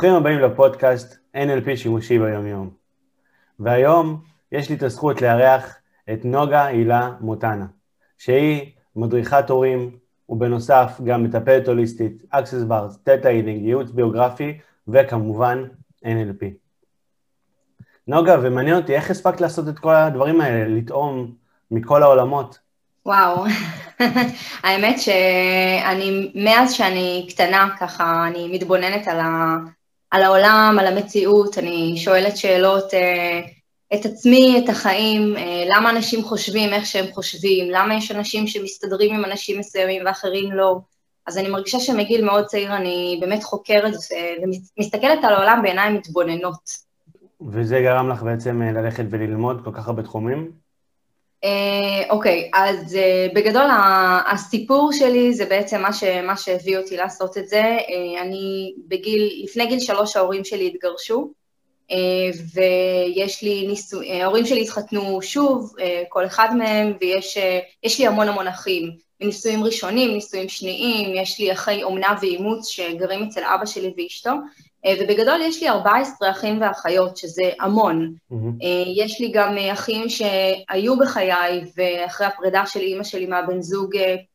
ברוכים הבאים לפודקאסט NLP שימושי ביומיום. והיום יש לי את הזכות לארח את נוגה הילה מוטנה, שהיא מדריכת הורים ובנוסף גם מטפלת הוליסטית, אקסס ברס, תטא הילינג, ייעוץ ביוגרפי וכמובן NLP. נוגה, ומעניין אותי, איך הספקת לעשות את כל הדברים האלה, לטעום מכל העולמות? וואו, האמת שאני, מאז שאני קטנה ככה, אני מתבוננת על, על העולם, על המציאות, אני שואלת שאלות אה, את עצמי, את החיים, אה, למה אנשים חושבים איך שהם חושבים, למה יש אנשים שמסתדרים עם אנשים מסוימים ואחרים לא. אז אני מרגישה שמגיל מאוד צעיר אני באמת חוקרת אה, ומסתכלת על העולם בעיניים מתבוננות. וזה גרם לך בעצם ללכת וללמוד כל כך הרבה תחומים? אה, אוקיי, אז uh, בגדול הסיפור שלי זה בעצם מה, ש, מה שהביא אותי לעשות את זה. Uh, אני בגיל, לפני גיל שלוש ההורים שלי התגרשו, uh, ויש לי uh, ההורים שלי התחתנו שוב, uh, כל אחד מהם, ויש uh, לי המון המון אחים, מנישואים ראשונים, נישואים שניים, יש לי אחי אומנה ואימוץ שגרים אצל אבא שלי ואשתו, ובגדול יש לי 14 אחים ואחיות, שזה המון. Mm-hmm. יש לי גם אה, אחים שהיו בחיי, ואחרי הפרידה של אימא שלי מהבן זוג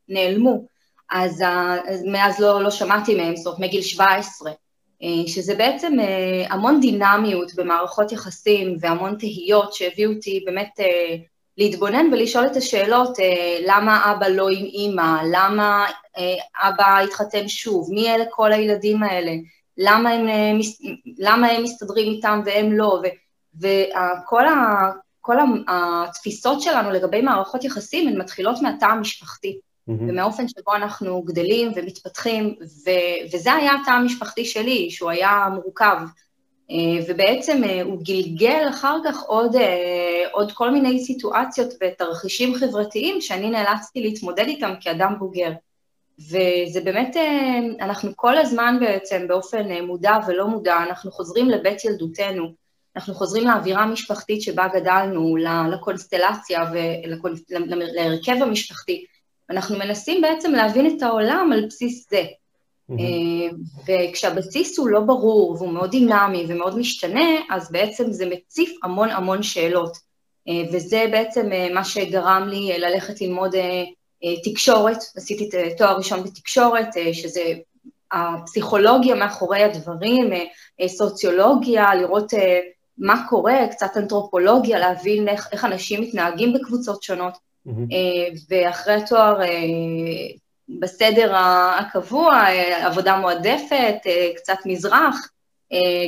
נעלמו, אז, אז מאז לא, לא שמעתי מהם, זאת אומרת מגיל 17, שזה בעצם המון דינמיות במערכות יחסים והמון תהיות שהביאו אותי באמת להתבונן ולשאול את השאלות, למה אבא לא עם אימא, למה אבא התחתן שוב, מי אלה כל הילדים האלה, למה הם, אה, למה הם מסתדרים איתם והם לא, וכל ה, כל התפיסות שלנו לגבי מערכות יחסים הן מתחילות מהתא המשפחתי, mm-hmm. ומהאופן שבו אנחנו גדלים ומתפתחים, ו, וזה היה התא המשפחתי שלי, שהוא היה מורכב. אה, ובעצם אה, הוא גלגל אחר כך עוד, עוד כל מיני סיטואציות ותרחישים חברתיים שאני נאלצתי להתמודד איתם כאדם בוגר. וזה באמת, אה, אנחנו כל הזמן בעצם באופן אה, מודע ולא מודע, אנחנו חוזרים לבית ילדותנו, אנחנו חוזרים לאווירה המשפחתית שבה גדלנו, לקונסטלציה ולהרכב המשפחתי, ואנחנו מנסים בעצם להבין את העולם על בסיס זה. Mm-hmm. וכשהבסיס הוא לא ברור והוא מאוד דינמי ומאוד משתנה, אז בעצם זה מציף המון המון שאלות. וזה בעצם מה שגרם לי ללכת ללמוד אה, תקשורת, עשיתי תואר ראשון בתקשורת, אה, שזה הפסיכולוגיה מאחורי הדברים, אה, סוציולוגיה, לראות מה קורה, קצת אנתרופולוגיה, להבין איך, איך אנשים מתנהגים בקבוצות שונות. Mm-hmm. ואחרי התואר, בסדר הקבוע, עבודה מועדפת, קצת מזרח,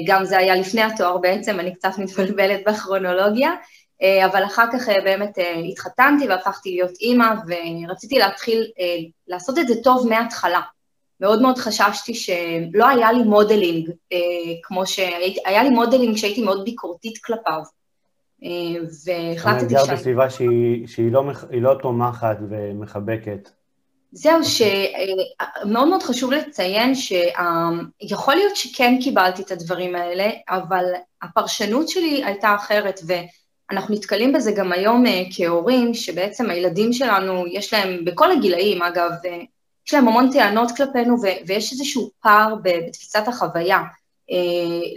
גם זה היה לפני התואר בעצם, אני קצת מתבלבלת בכרונולוגיה, אה, אבל אחר כך אה, באמת אה, התחתנתי והפכתי להיות אימא, ורציתי להתחיל לעשות את זה טוב מההתחלה. מאוד מאוד חששתי שלא היה לי modeling, כמו שהייתי, היה לי modeling כשהייתי מאוד ביקורתית כלפיו. והחלטתי ש... אני גר בסביבה שהיא, שהיא לא, לא תומכת ומחבקת. זהו, שמאוד מאוד חשוב לציין שיכול להיות שכן קיבלתי את הדברים האלה, אבל הפרשנות שלי הייתה אחרת, ו... אנחנו נתקלים בזה גם היום uh, כהורים, שבעצם הילדים שלנו, יש להם, בכל הגילאים אגב, uh, יש להם המון טענות כלפינו ויש איזשהו פער בתפיסת החוויה. Uh,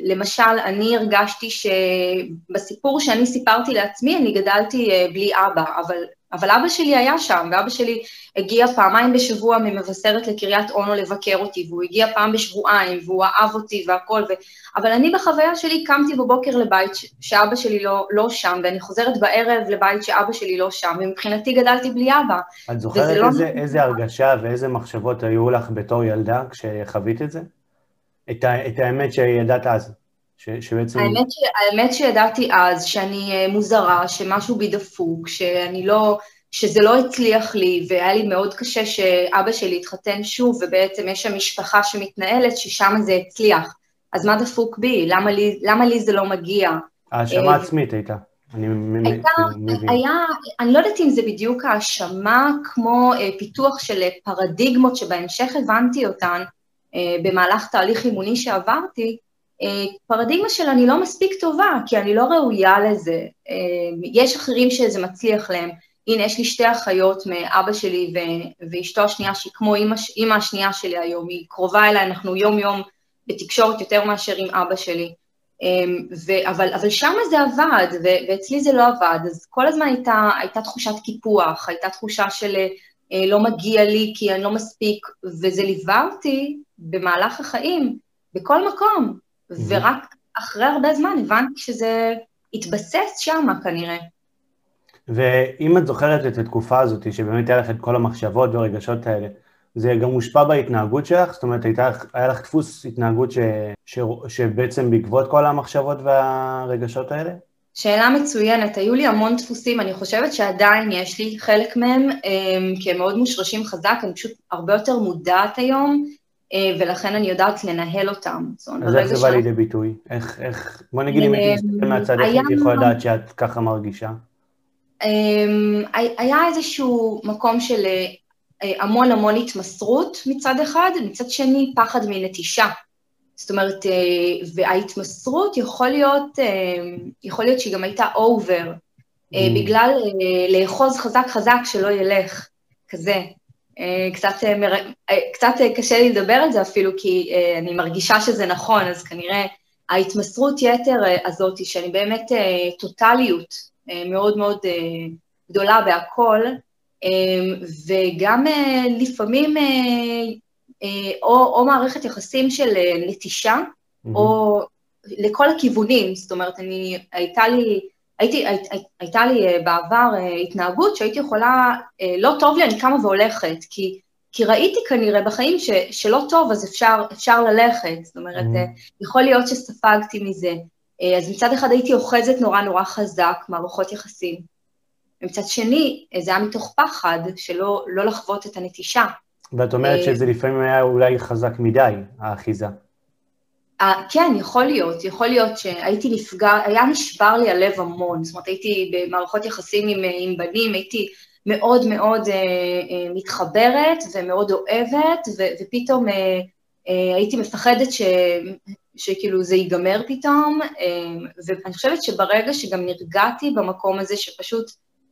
למשל, אני הרגשתי שבסיפור שאני סיפרתי לעצמי, אני גדלתי בלי אבא, אבל אבל אבא שלי היה שם, ואבא שלי הגיע פעמיים בשבוע ממבשרת לקריית אונו לבקר אותי, והוא הגיע פעם בשבועיים, והוא אהב אותי והכל, ו... אבל אני בחוויה שלי קמתי בבוקר לבית ש... שאבא שלי לא, לא שם, ואני חוזרת בערב לבית שאבא שלי לא שם, ומבחינתי גדלתי בלי אבא. את זוכרת לא... איזה, איזה הרגשה ואיזה מחשבות היו לך בתור ילדה כשחווית את זה? את, ה... את האמת שידעת אז. ש, שבעצם... האמת, ש, האמת שידעתי אז שאני אה, מוזרה, שמשהו בי דפוק, שאני לא, שזה לא הצליח לי, והיה לי מאוד קשה שאבא שלי התחתן שוב, ובעצם יש שם משפחה שמתנהלת, ששם זה הצליח. אז מה דפוק בי? למה לי, למה לי זה לא מגיע? האשמה אה, עצמית הייתה. אני הייתה, מבין. היה, אני לא יודעת אם זה בדיוק האשמה כמו אה, פיתוח של פרדיגמות שבהמשך הבנתי אותן אה, במהלך תהליך אימוני שעברתי, פרדיגמה של אני לא מספיק טובה, כי אני לא ראויה לזה. יש אחרים שזה מצליח להם. הנה, יש לי שתי אחיות מאבא שלי ו- ואשתו השנייה, שהיא כמו אימא, השנייה שלי היום, היא קרובה אליי, אנחנו יום-יום בתקשורת יותר מאשר עם אבא שלי. אמ, ו, אבל, אבל שם זה עבד, ו, ואצלי זה לא עבד, אז כל הזמן הייתה, הייתה תחושת קיפוח, הייתה תחושה של אה, לא מגיע לי כי אני לא מספיק, וזה ליווה אותי במהלך החיים, בכל מקום. ורק אחרי הרבה זמן הבנתי שזה התבסס שם כנראה. ואם את זוכרת את התקופה הזאת, שבאמת היה לך את כל המחשבות והרגשות האלה, זה גם מושפע בהתנהגות שלך? זאת אומרת, הייתה, היה לך דפוס התנהגות ש, ש, שבעצם בעקבות כל המחשבות והרגשות האלה? שאלה מצוינת, היו לי המון דפוסים, אני חושבת שעדיין יש לי חלק מהם, אמ, כי הם מאוד מושרשים חזק, אני פשוט הרבה יותר מודעת היום, אה, ולכן אני יודעת לנהל אותם. אז איך זה בא לידי ביטוי? איך, איך, בוא נגיד אם הייתי מסתכל מהצד, איך הייתי יכולה לדעת שאת ככה מרגישה? אמ, היה איזשהו מקום של אה, המון המון התמסרות מצד אחד, מצד שני פחד מנטישה. זאת אומרת, אה, וההתמסרות יכול להיות, אה, יכול להיות שהיא גם הייתה אובר, mm. בגלל לאחוז חזק חזק שלא ילך, כזה. קצת, קצת קשה לי לדבר על זה אפילו, כי אני מרגישה שזה נכון, אז כנראה ההתמסרות יתר הזאת, שאני באמת טוטליות מאוד מאוד גדולה בהכל, אמ, וגם אה, לפעמים אה, אה, או, או מערכת יחסים של נטישה, mm-hmm. או לכל הכיוונים, זאת אומרת, אני, הייתה לי, הייתי, הי, הייתה לי בעבר התנהגות שהייתי יכולה, לא טוב לי, אני קמה והולכת, כי, כי ראיתי כנראה בחיים ש, שלא טוב, אז אפשר, אפשר ללכת, זאת אומרת, mm-hmm. יכול להיות שספגתי מזה. אז מצד אחד הייתי אוחזת נורא נורא חזק, מערכות יחסים. ומצד שני, זה היה מתוך פחד שלא לא לחוות את הנטישה. ואת אומרת אה, שזה לפעמים היה אולי חזק מדי, האחיזה. כן, יכול להיות, יכול להיות שהייתי נפגע, היה נשבר לי הלב המון, זאת אומרת הייתי במערכות יחסים עם, עם בנים, הייתי מאוד מאוד אה, אה, מתחברת ומאוד אוהבת, ו, ופתאום אה, אה, הייתי מפחדת ש, שכאילו זה ייגמר פתאום, אה, ואני חושבת שברגע שגם נרגעתי במקום הזה, שפשוט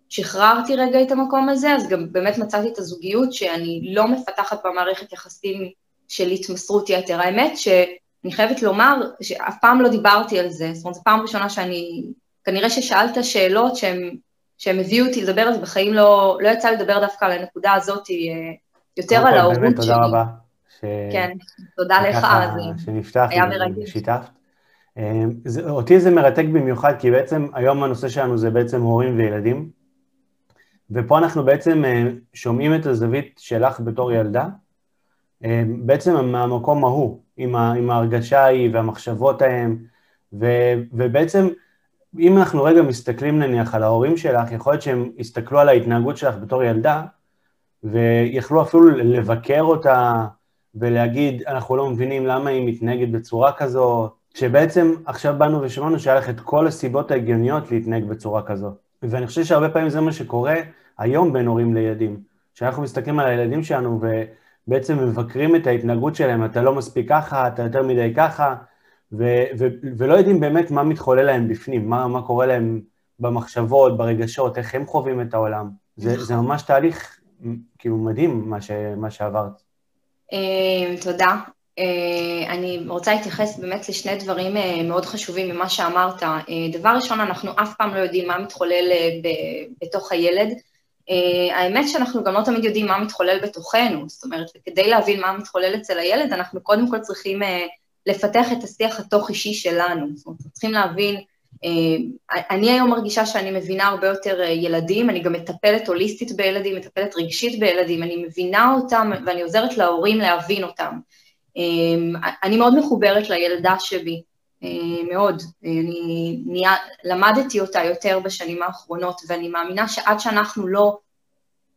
שחררתי רגע את המקום הזה, אז גם באמת מצאתי את הזוגיות שאני לא מפתחת במערכת יחסים של התמסרות יתר. האמת שאני חייבת לומר שאף פעם לא דיברתי על זה, זאת אומרת, זו פעם ראשונה שאני, כנראה ששאלת שאלות שהן שהם הביאו אותי לדבר על זה, בחיים לא, לא יצא לדבר דווקא על הנקודה הזאת, אה, יותר על ההורות שלי. תודה רבה. ש... כן, תודה לך, זה שנפתח היה מרגש. שיתפת. אה, אותי זה מרתק במיוחד, כי בעצם היום הנושא שלנו זה בעצם הורים וילדים, ופה אנחנו בעצם אה, שומעים את הזווית שלך בתור ילדה, אה, בעצם מהמקום ההוא, עם, עם ההרגשה ההיא והמחשבות ההם, ו, ובעצם אם אנחנו רגע מסתכלים נניח על ההורים שלך, יכול להיות שהם יסתכלו על ההתנהגות שלך בתור ילדה, ויכלו אפילו לבקר אותה ולהגיד, אנחנו לא מבינים למה היא מתנהגת בצורה כזו, שבעצם עכשיו באנו ושמענו שהיה לך את כל הסיבות ההגיוניות להתנהג בצורה כזו. ואני חושב שהרבה פעמים זה מה שקורה היום בין הורים לילדים. כשאנחנו מסתכלים על הילדים שלנו ובעצם מבקרים את ההתנהגות שלהם, אתה לא מספיק ככה, אתה יותר מדי ככה, ו- ו- ולא יודעים באמת מה מתחולל להם בפנים, מה, מה קורה להם במחשבות, ברגשות, איך הם חווים את העולם. זה, זה ממש תהליך כאילו מדהים מה, ש- מה שעברת. אה, תודה. אה, אני רוצה להתייחס באמת לשני דברים אה, מאוד חשובים ממה שאמרת. אה, דבר ראשון, אנחנו אף פעם לא יודעים מה מתחולל בתוך הילד. האמת שאנחנו גם לא תמיד יודעים מה מתחולל בתוכנו, זאת אומרת, כדי להבין מה מתחולל אצל הילד, אנחנו קודם כל צריכים לפתח את השיח התוך-אישי שלנו. זאת אומרת, צריכים להבין, אני היום מרגישה שאני מבינה הרבה יותר ילדים, אני גם מטפלת הוליסטית בילדים, מטפלת רגשית בילדים, אני מבינה אותם ואני עוזרת להורים להבין אותם. אמ, אני מאוד מחוברת לילדה שבי, מאוד. אני נהיה, למדתי אותה יותר בשנים האחרונות, ואני מאמינה שעד שאנחנו לא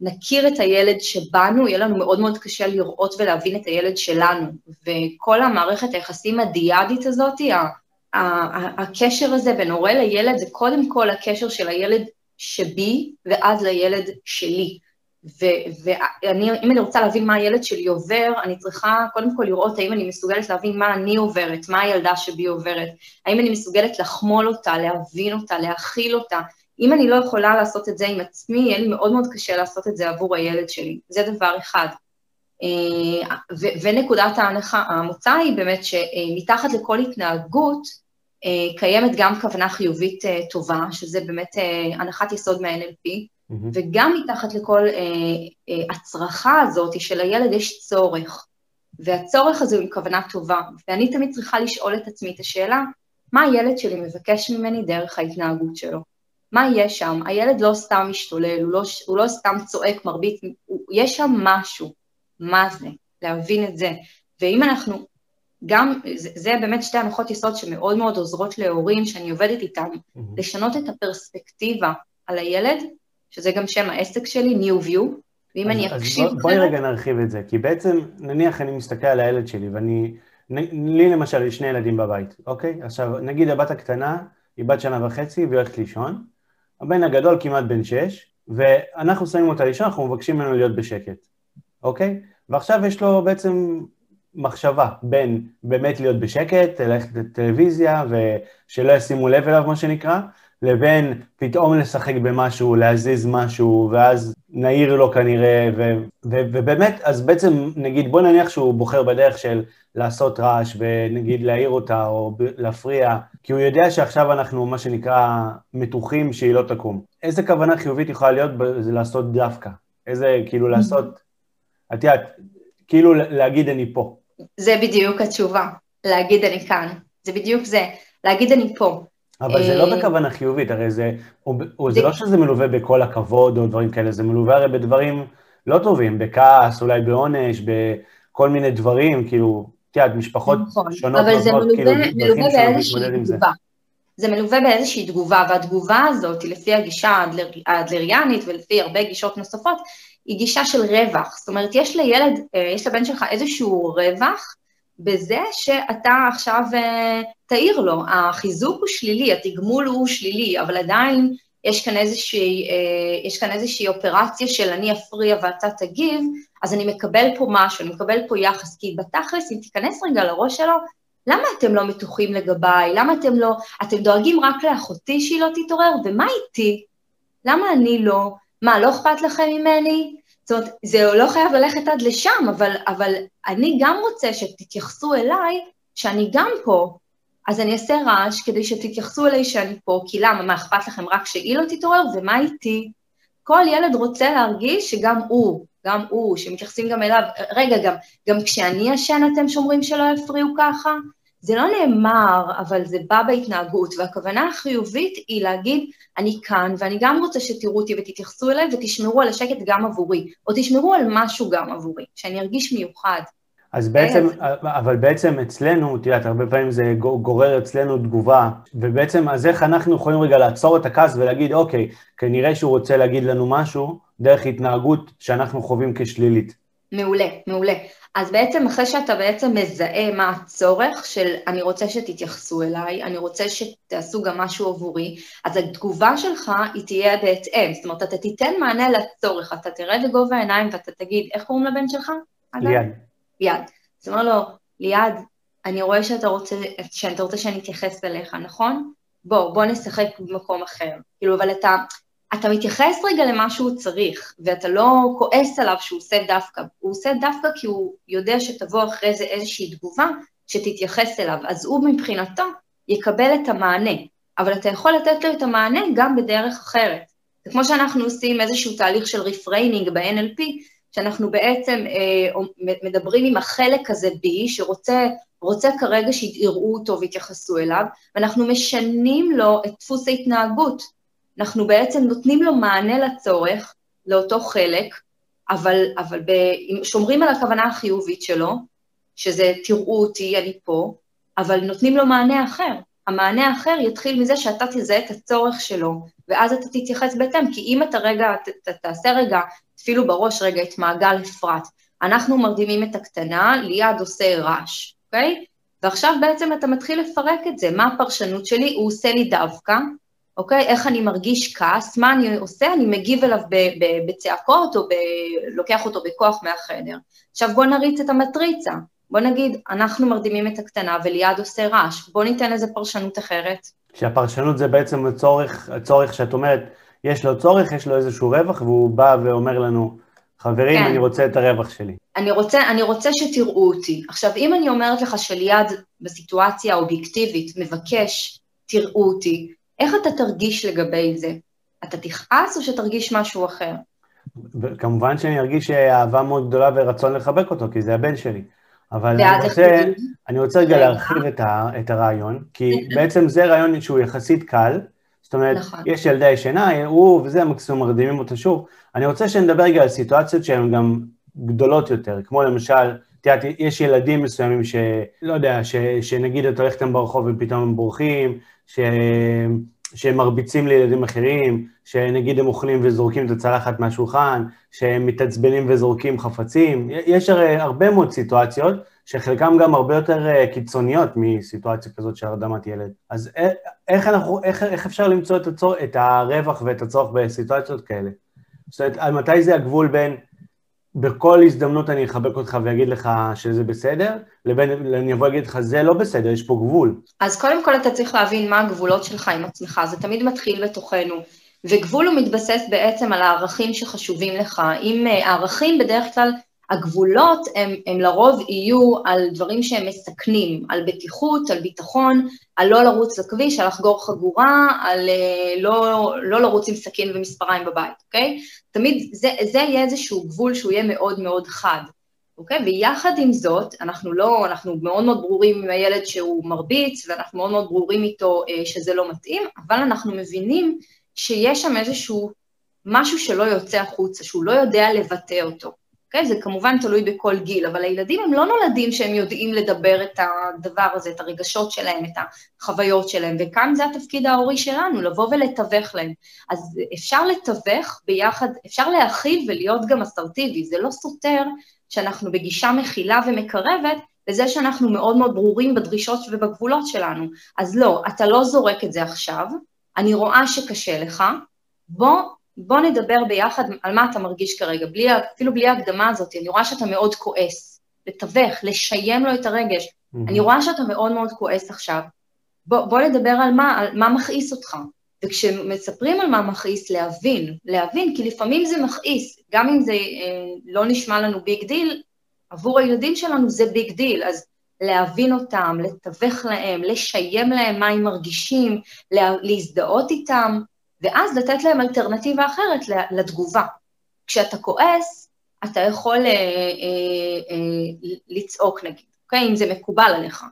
נכיר את הילד שבנו, יהיה לנו מאוד מאוד קשה לראות ולהבין את הילד שלנו. וכל המערכת היחסים הדיאדית הזאת, הקשר הזה בין הורה לילד, זה קודם כל הקשר של הילד שבי, ואז לילד שלי. ואם אני רוצה להבין מה הילד שלי עובר, אני צריכה קודם כל לראות האם אני מסוגלת להבין מה אני עוברת, מה הילדה שבי עוברת, האם אני מסוגלת לחמול אותה, להבין אותה, להכיל אותה. אם אני לא יכולה לעשות את זה עם עצמי, יהיה לי מאוד מאוד קשה לעשות את זה עבור הילד שלי. זה דבר אחד. ונקודת ההנחה, המוצא היא באמת שמתחת לכל התנהגות קיימת גם כוונה חיובית טובה, שזה באמת הנחת יסוד מה-NLP, mm-hmm. וגם מתחת לכל הצרחה הזאת של הילד יש צורך, והצורך הזה הוא עם כוונה טובה, ואני תמיד צריכה לשאול את עצמי את השאלה, מה הילד שלי מבקש ממני דרך ההתנהגות שלו? מה יש שם? הילד לא סתם משתולל, הוא לא, הוא לא סתם צועק, מרביץ, הוא, יש שם משהו. מה זה? להבין את זה. ואם אנחנו, גם, זה, זה באמת שתי הנחות יסוד שמאוד מאוד עוזרות להורים שאני עובדת איתם, mm-hmm. לשנות את הפרספקטיבה על הילד, שזה גם שם העסק שלי, New View, ואם אז, אני אקשיב... אז בוא, בואי רגע נרחיב את זה, כי בעצם, נניח אני מסתכל על הילד שלי, ואני, לי למשל יש שני ילדים בבית, אוקיי? עכשיו, נגיד הבת הקטנה, היא בת שנה וחצי והיא הולכת לישון, הבן הגדול כמעט בן שש, ואנחנו שמים אותה לישון, אנחנו מבקשים ממנו להיות בשקט, אוקיי? ועכשיו יש לו בעצם מחשבה בין באמת להיות בשקט, ללכת לטלוויזיה ושלא ישימו לב אליו, מה שנקרא, לבין פתאום לשחק במשהו, להזיז משהו, ואז נעיר לו כנראה, ו, ו, ובאמת, אז בעצם נגיד, בוא נניח שהוא בוחר בדרך של לעשות רעש ונגיד להעיר אותה או להפריע, כי הוא יודע שעכשיו אנחנו, מה שנקרא, מתוחים שהיא לא תקום. איזה כוונה חיובית יכולה להיות זה לעשות דווקא? איזה, כאילו לעשות, את יודעת, כאילו להגיד אני פה. זה בדיוק התשובה, להגיד אני כאן. זה בדיוק זה, להגיד אני פה. אבל זה לא אה, בכוונה חיובית, הרי זה, או, זה לא שזה מלווה בכל הכבוד או דברים כאלה, זה מלווה הרי בדברים לא טובים, בכעס, אולי בעונש, בכל מיני דברים, כאילו, את יודעת, משפחות נכון, שונות אבל זה מלווה, כאילו, מלווה באיזושהי תגובה. זה מלווה באיזושהי תגובה, והתגובה הזאת, לפי הגישה האדלריאנית ולפי הרבה גישות נוספות, היא גישה של רווח. זאת אומרת, יש לילד, אה, יש לבן שלך איזשהו רווח, בזה שאתה עכשיו uh, תעיר לו. החיזוק הוא שלילי, התגמול הוא שלילי, אבל עדיין יש כאן איזושהי, uh, יש כאן איזושהי אופרציה של אני אפריע ואתה תגיב, אז אני מקבל פה משהו, אני מקבל פה יחס, כי בתכלס, אם תיכנס רגע לראש שלו, למה אתם לא מתוחים לגביי? למה אתם לא... אתם דואגים רק לאחותי שהיא לא תתעורר? ומה איתי? למה אני לא? מה, לא אכפת לכם ממני? זאת אומרת, זה לא חייב ללכת עד לשם, אבל, אבל אני גם רוצה שתתייחסו אליי שאני גם פה, אז אני אעשה רעש כדי שתתייחסו אליי שאני פה, כי למה, מה אכפת לכם רק שהיא לא תתעורר, ומה איתי? כל ילד רוצה להרגיש שגם הוא, גם הוא, שמתייחסים גם אליו, רגע, גם, גם כשאני ישן אתם שומרים שלא יפריעו ככה? זה לא נאמר, אבל זה בא בהתנהגות, והכוונה החיובית היא להגיד, אני כאן, ואני גם רוצה שתראו אותי ותתייחסו אליי ותשמרו על השקט גם עבורי, או תשמרו על משהו גם עבורי, שאני ארגיש מיוחד. אז בעצם, אבל בעצם אצלנו, את יודעת, הרבה פעמים זה גורר אצלנו תגובה, ובעצם אז איך אנחנו יכולים רגע לעצור את הכעס ולהגיד, אוקיי, כנראה שהוא רוצה להגיד לנו משהו דרך התנהגות שאנחנו חווים כשלילית. מעולה, מעולה. אז בעצם אחרי שאתה בעצם מזהה מה הצורך של אני רוצה שתתייחסו אליי, אני רוצה שתעשו גם משהו עבורי, אז התגובה שלך היא תהיה בהתאם, זאת אומרת, אתה תיתן מענה לצורך, אתה תרד לגובה העיניים ואתה תגיד, איך קוראים לבן שלך? ליעד. ליעד. זאת אומרת לו, ליעד, אני רואה שאתה רוצה, שאתה רוצה שאני אתייחס אליך, נכון? בוא, בוא נשחק במקום אחר. כאילו, אבל אתה, אתה מתייחס רגע למה שהוא צריך, ואתה לא כועס עליו שהוא עושה דווקא, הוא עושה דווקא כי הוא יודע שתבוא אחרי זה איזושהי תגובה שתתייחס אליו, אז הוא מבחינתו יקבל את המענה, אבל אתה יכול לתת לו את המענה גם בדרך אחרת. זה כמו שאנחנו עושים איזשהו תהליך של reframing ב-NLP, שאנחנו בעצם אה, מדברים עם החלק הזה בי, שרוצה רוצה כרגע שיראו אותו ויתייחסו אליו, ואנחנו משנים לו את דפוס ההתנהגות. אנחנו בעצם נותנים לו מענה לצורך, לאותו חלק, אבל, אבל ב, שומרים על הכוונה החיובית שלו, שזה תראו אותי, אני פה, אבל נותנים לו מענה אחר. המענה האחר יתחיל מזה שאתה תזהה את הצורך שלו, ואז אתה תתייחס בהתאם, כי אם אתה רגע, ת, ת, תעשה רגע, תפעילו בראש רגע את מעגל אפרת. אנחנו מרדימים את הקטנה, ליד עושה רעש, אוקיי? ועכשיו בעצם אתה מתחיל לפרק את זה, מה הפרשנות שלי? הוא עושה לי דווקא, אוקיי? איך אני מרגיש כעס, מה אני עושה? אני מגיב אליו בצעקות או ב... לוקח אותו בכוח מהחדר. עכשיו בוא נריץ את המטריצה. בוא נגיד, אנחנו מרדימים את הקטנה וליעד עושה רעש, בוא ניתן איזה פרשנות אחרת. שהפרשנות זה בעצם הצורך, הצורך שאת אומרת, יש לו צורך, יש לו איזשהו רווח, והוא בא ואומר לנו, חברים, כן. אני רוצה את הרווח שלי. אני רוצה, אני רוצה שתראו אותי. עכשיו, אם אני אומרת לך שליד בסיטואציה האובייקטיבית מבקש, תראו אותי, איך אתה תרגיש לגבי זה? אתה תכעס או שתרגיש משהו אחר? כמובן שאני ארגיש אהבה מאוד גדולה ורצון לחבק אותו, כי זה הבן שלי. אבל אני רוצה, אני רוצה רגע להרחיב את, ה, את הרעיון, כי בעצם זה רעיון שהוא יחסית קל, זאת אומרת, נכון. יש ילדה ישנה, הוא וזה, מקסימום מרדימים אותה שוב. אני רוצה שנדבר רגע על סיטואציות שהן גם גדולות יותר, כמו למשל, תראה, יש ילדים מסוימים שלא יודע, ש, שנגיד אתה הולך איתם ברחוב ופתאום הם בורחים, ש... שהם מרביצים לילדים אחרים, שנגיד הם אוכלים וזורקים את הצלחת מהשולחן, שהם מתעצבנים וזורקים חפצים. יש הרי הרבה מאוד סיטואציות, שחלקם גם הרבה יותר אה, קיצוניות מסיטואציה כזאת של הרדמת ילד. אז איך, אנחנו, איך, איך אפשר למצוא את, הצור, את הרווח ואת הצורך בסיטואציות כאלה? זאת אומרת, מתי זה הגבול בין בכל הזדמנות אני אחבק אותך ואגיד לך שזה בסדר, לבין אני אבוא להגיד לך, זה לא בסדר, יש פה גבול. אז קודם כל אתה צריך להבין מה הגבולות שלך עם עצמך, זה תמיד מתחיל בתוכנו. וגבול הוא מתבסס בעצם על הערכים שחשובים לך. אם אה, הערכים בדרך כלל הגבולות הם, הם לרוב יהיו על דברים שהם מסכנים, על בטיחות, על ביטחון, על לא לרוץ לכביש, על לחגור חגורה, על אה, לא, לא לרוץ עם סכין ומספריים בבית, אוקיי? תמיד זה, זה יהיה איזשהו גבול שהוא יהיה מאוד מאוד חד, אוקיי? ויחד עם זאת, אנחנו לא, אנחנו מאוד מאוד ברורים עם הילד שהוא מרביץ, ואנחנו מאוד מאוד ברורים איתו אה, שזה לא מתאים, אבל אנחנו מבינים שיש שם איזשהו משהו שלא יוצא החוצה, שהוא לא יודע לבטא אותו. אוקיי? זה כמובן תלוי בכל גיל, אבל הילדים הם לא נולדים שהם יודעים לדבר את הדבר הזה, את הרגשות שלהם, את החוויות שלהם, וכאן זה התפקיד ההורי שלנו, לבוא ולתווך להם. אז אפשר לתווך ביחד, אפשר להכיל ולהיות גם אסרטיבי, זה לא סותר שאנחנו בגישה מכילה ומקרבת, לזה שאנחנו מאוד מאוד ברורים בדרישות ובגבולות שלנו. אז לא, אתה לא זורק את זה עכשיו, אני רואה שקשה לך, בוא בוא נדבר ביחד על מה אתה מרגיש כרגע, בלי, אפילו בלי ההקדמה הזאת, אני רואה שאתה מאוד כועס, לתווך, לשיים לו את הרגש. Mm-hmm. אני רואה שאתה מאוד מאוד כועס עכשיו. בוא, בוא נדבר על מה, על מה מכעיס אותך. וכשמספרים על מה מכעיס, להבין, להבין, כי לפעמים זה מכעיס, גם אם זה אה, לא נשמע לנו big deal, עבור הילדים שלנו זה big deal, אז להבין אותם, לתווך להם, לשיים להם מה הם מרגישים, לה, להזדהות איתם, ואז לתת להם אלטרנטיבה אחרת לתגובה. כשאתה כועס, אתה יכול אה, אה, אה, לצעוק נגיד, אוקיי? אם זה מקובל עליך.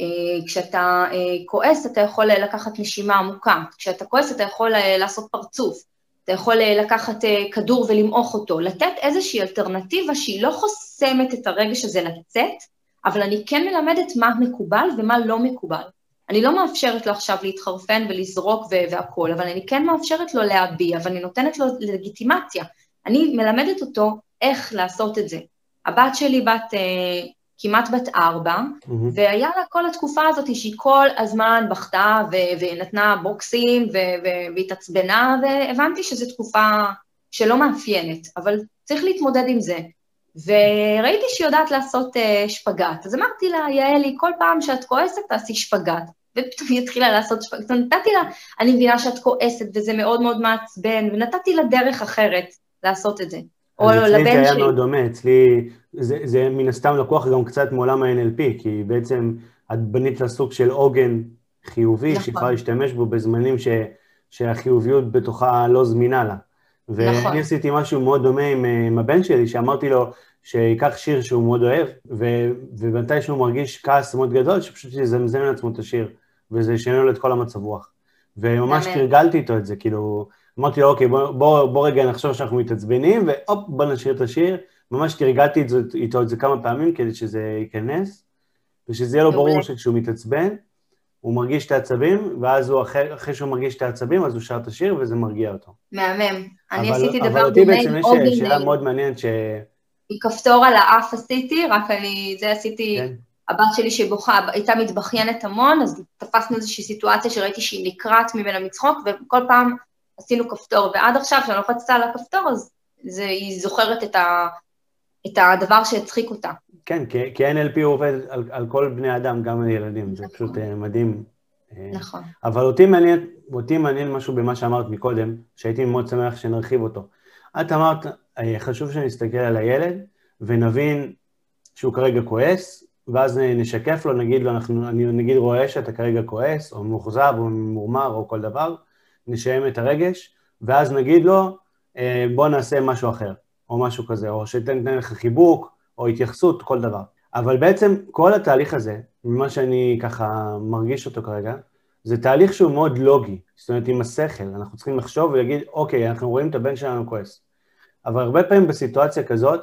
אה, כשאתה אה, כועס, אתה יכול לקחת נשימה עמוקה. כשאתה כועס, אתה יכול אה, לעשות פרצוף. אתה יכול אה, לקחת אה, כדור ולמעוך אותו. לתת איזושהי אלטרנטיבה שהיא לא חוסמת את הרגש הזה לצאת, אבל אני כן מלמדת מה מקובל ומה לא מקובל. אני לא מאפשרת לו עכשיו להתחרפן ולזרוק והכול, אבל אני כן מאפשרת לו להביע, ואני נותנת לו לגיטימציה. אני מלמדת אותו איך לעשות את זה. הבת שלי בת אה, כמעט בת ארבע, mm-hmm. והיה לה כל התקופה הזאת שהיא כל הזמן בכתה ו- ונתנה בוקסים ו- ו- והתעצבנה, והבנתי שזו תקופה שלא מאפיינת, אבל צריך להתמודד עם זה. וראיתי שהיא יודעת לעשות uh, שפגאט, אז אמרתי לה, יעלי, כל פעם שאת כועסת תעשי שפגאט. ופתאום היא התחילה לעשות שפגאט. זאת אומרת, נתתי לה, אני מבינה שאת כועסת וזה מאוד מאוד מעצבן, ונתתי לה דרך אחרת לעשות את זה. או לבן שלי. אצלי זה היה מאוד דומה, אצלי זה, זה מן הסתם לקוח גם קצת מעולם ה-NLP, כי בעצם את בנית לה סוג של עוגן חיובי, נכון. שיכולה להשתמש בו בזמנים ש, שהחיוביות בתוכה לא זמינה לה. ואני נכון. עשיתי משהו מאוד דומה עם, עם הבן שלי, שאמרתי לו שיקח שיר שהוא מאוד אוהב, ומתי שהוא מרגיש כעס מאוד גדול, שפשוט יזמזם לעצמו את השיר. וזה ישנה לו את כל המצב רוח. וממש תרגלתי איתו את זה, כאילו, אמרתי לו, אוקיי, בוא, בוא, בוא רגע נחשוב שאנחנו מתעצבנים, והופ, בוא נשאיר את השיר. ממש תרגלתי איתו את זה כמה פעמים כדי שזה ייכנס, ושזה יהיה לו ברור שכשהוא מתעצבן, הוא מרגיש את העצבים, ואז הוא, אחרי, אחרי שהוא מרגיש את העצבים, אז הוא שר את השיר וזה מרגיע אותו. מהמם. אני עשיתי דבר דומה אבל אותי בעצם יש שאלה מאוד מעניינת ש... עם כפתור על האף עשיתי, רק אני, זה עשיתי... כן. הבת שלי שבוכה, הייתה מתבכיינת המון, אז תפסנו איזושהי סיטואציה שראיתי שהיא נקרעת ממנה מצחוק, וכל פעם עשינו כפתור, ועד עכשיו, כשאני לוחצת על הכפתור, אז זה, היא זוכרת את, ה, את הדבר שהצחיק אותה. כן, כי, כי NLP עובד על, על כל בני אדם, גם על ילדים, זה פשוט uh, מדהים. אה, נכון. אבל אותי מעניין, אותי מעניין משהו במה שאמרת מקודם, שהייתי מאוד שמח שנרחיב אותו. את אמרת, אה, חשוב שנסתכל על הילד ונבין שהוא כרגע כועס, ואז נשקף לו, נגיד לו, אנחנו, אני נגיד רואה שאתה כרגע כועס, או מאוכזב, או ממורמר, או כל דבר, נשיים את הרגש, ואז נגיד לו, אה, בוא נעשה משהו אחר, או משהו כזה, או שתן לך חיבוק, או התייחסות, כל דבר. אבל בעצם כל התהליך הזה, ממה שאני ככה מרגיש אותו כרגע, זה תהליך שהוא מאוד לוגי, זאת אומרת עם השכל, אנחנו צריכים לחשוב ולהגיד, אוקיי, אנחנו רואים את הבן שלנו כועס. אבל הרבה פעמים בסיטואציה כזאת,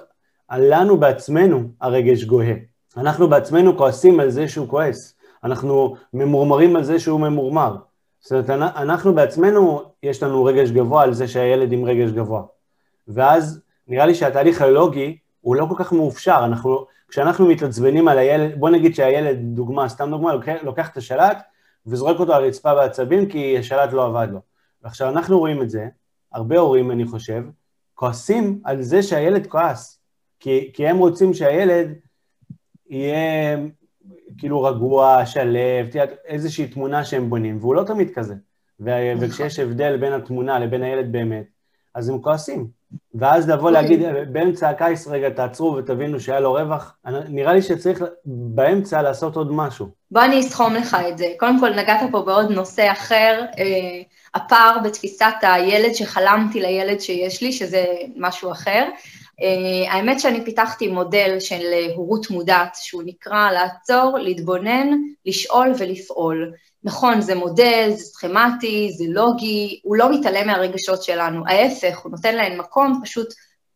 לנו בעצמנו הרגש גוהה. אנחנו בעצמנו כועסים על זה שהוא כועס, אנחנו ממורמרים על זה שהוא ממורמר. זאת אומרת, אנחנו בעצמנו, יש לנו רגש גבוה על זה שהילד עם רגש גבוה. ואז נראה לי שהתהליך הלוגי הוא לא כל כך מאופשר, אנחנו, כשאנחנו מתעצבנים על הילד, בוא נגיד שהילד, דוגמה, סתם דוגמה, לוקח, לוקח את השלט וזורק אותו על הרצפה בעצבים כי השלט לא עבד לו. ועכשיו אנחנו רואים את זה, הרבה הורים, אני חושב, כועסים על זה שהילד כועס, כי, כי הם רוצים שהילד יהיה כאילו רגוע, שלב, תראה, איזושהי תמונה שהם בונים, והוא לא תמיד כזה. ו-. וכשיש הבדל בין התמונה לבין הילד באמת, אז הם כועסים. ואז לבוא. אוקיי. להגיד, באמצע הקיץ רגע, תעצרו ותבינו שהיה לו רווח, נראה לי שצריך באמצע לעשות עוד משהו. בוא אני אסכום לך את זה. קודם כל, נגעת פה בעוד נושא אחר, אה, הפער בתפיסת הילד שחלמתי לילד שיש לי, שזה משהו אחר. Uh, האמת שאני פיתחתי מודל של הורות מודעת, שהוא נקרא לעצור, להתבונן, לשאול ולפעול. נכון, זה מודל, זה סכמטי, זה לוגי, הוא לא מתעלם מהרגשות שלנו, ההפך, הוא נותן להן מקום, פשוט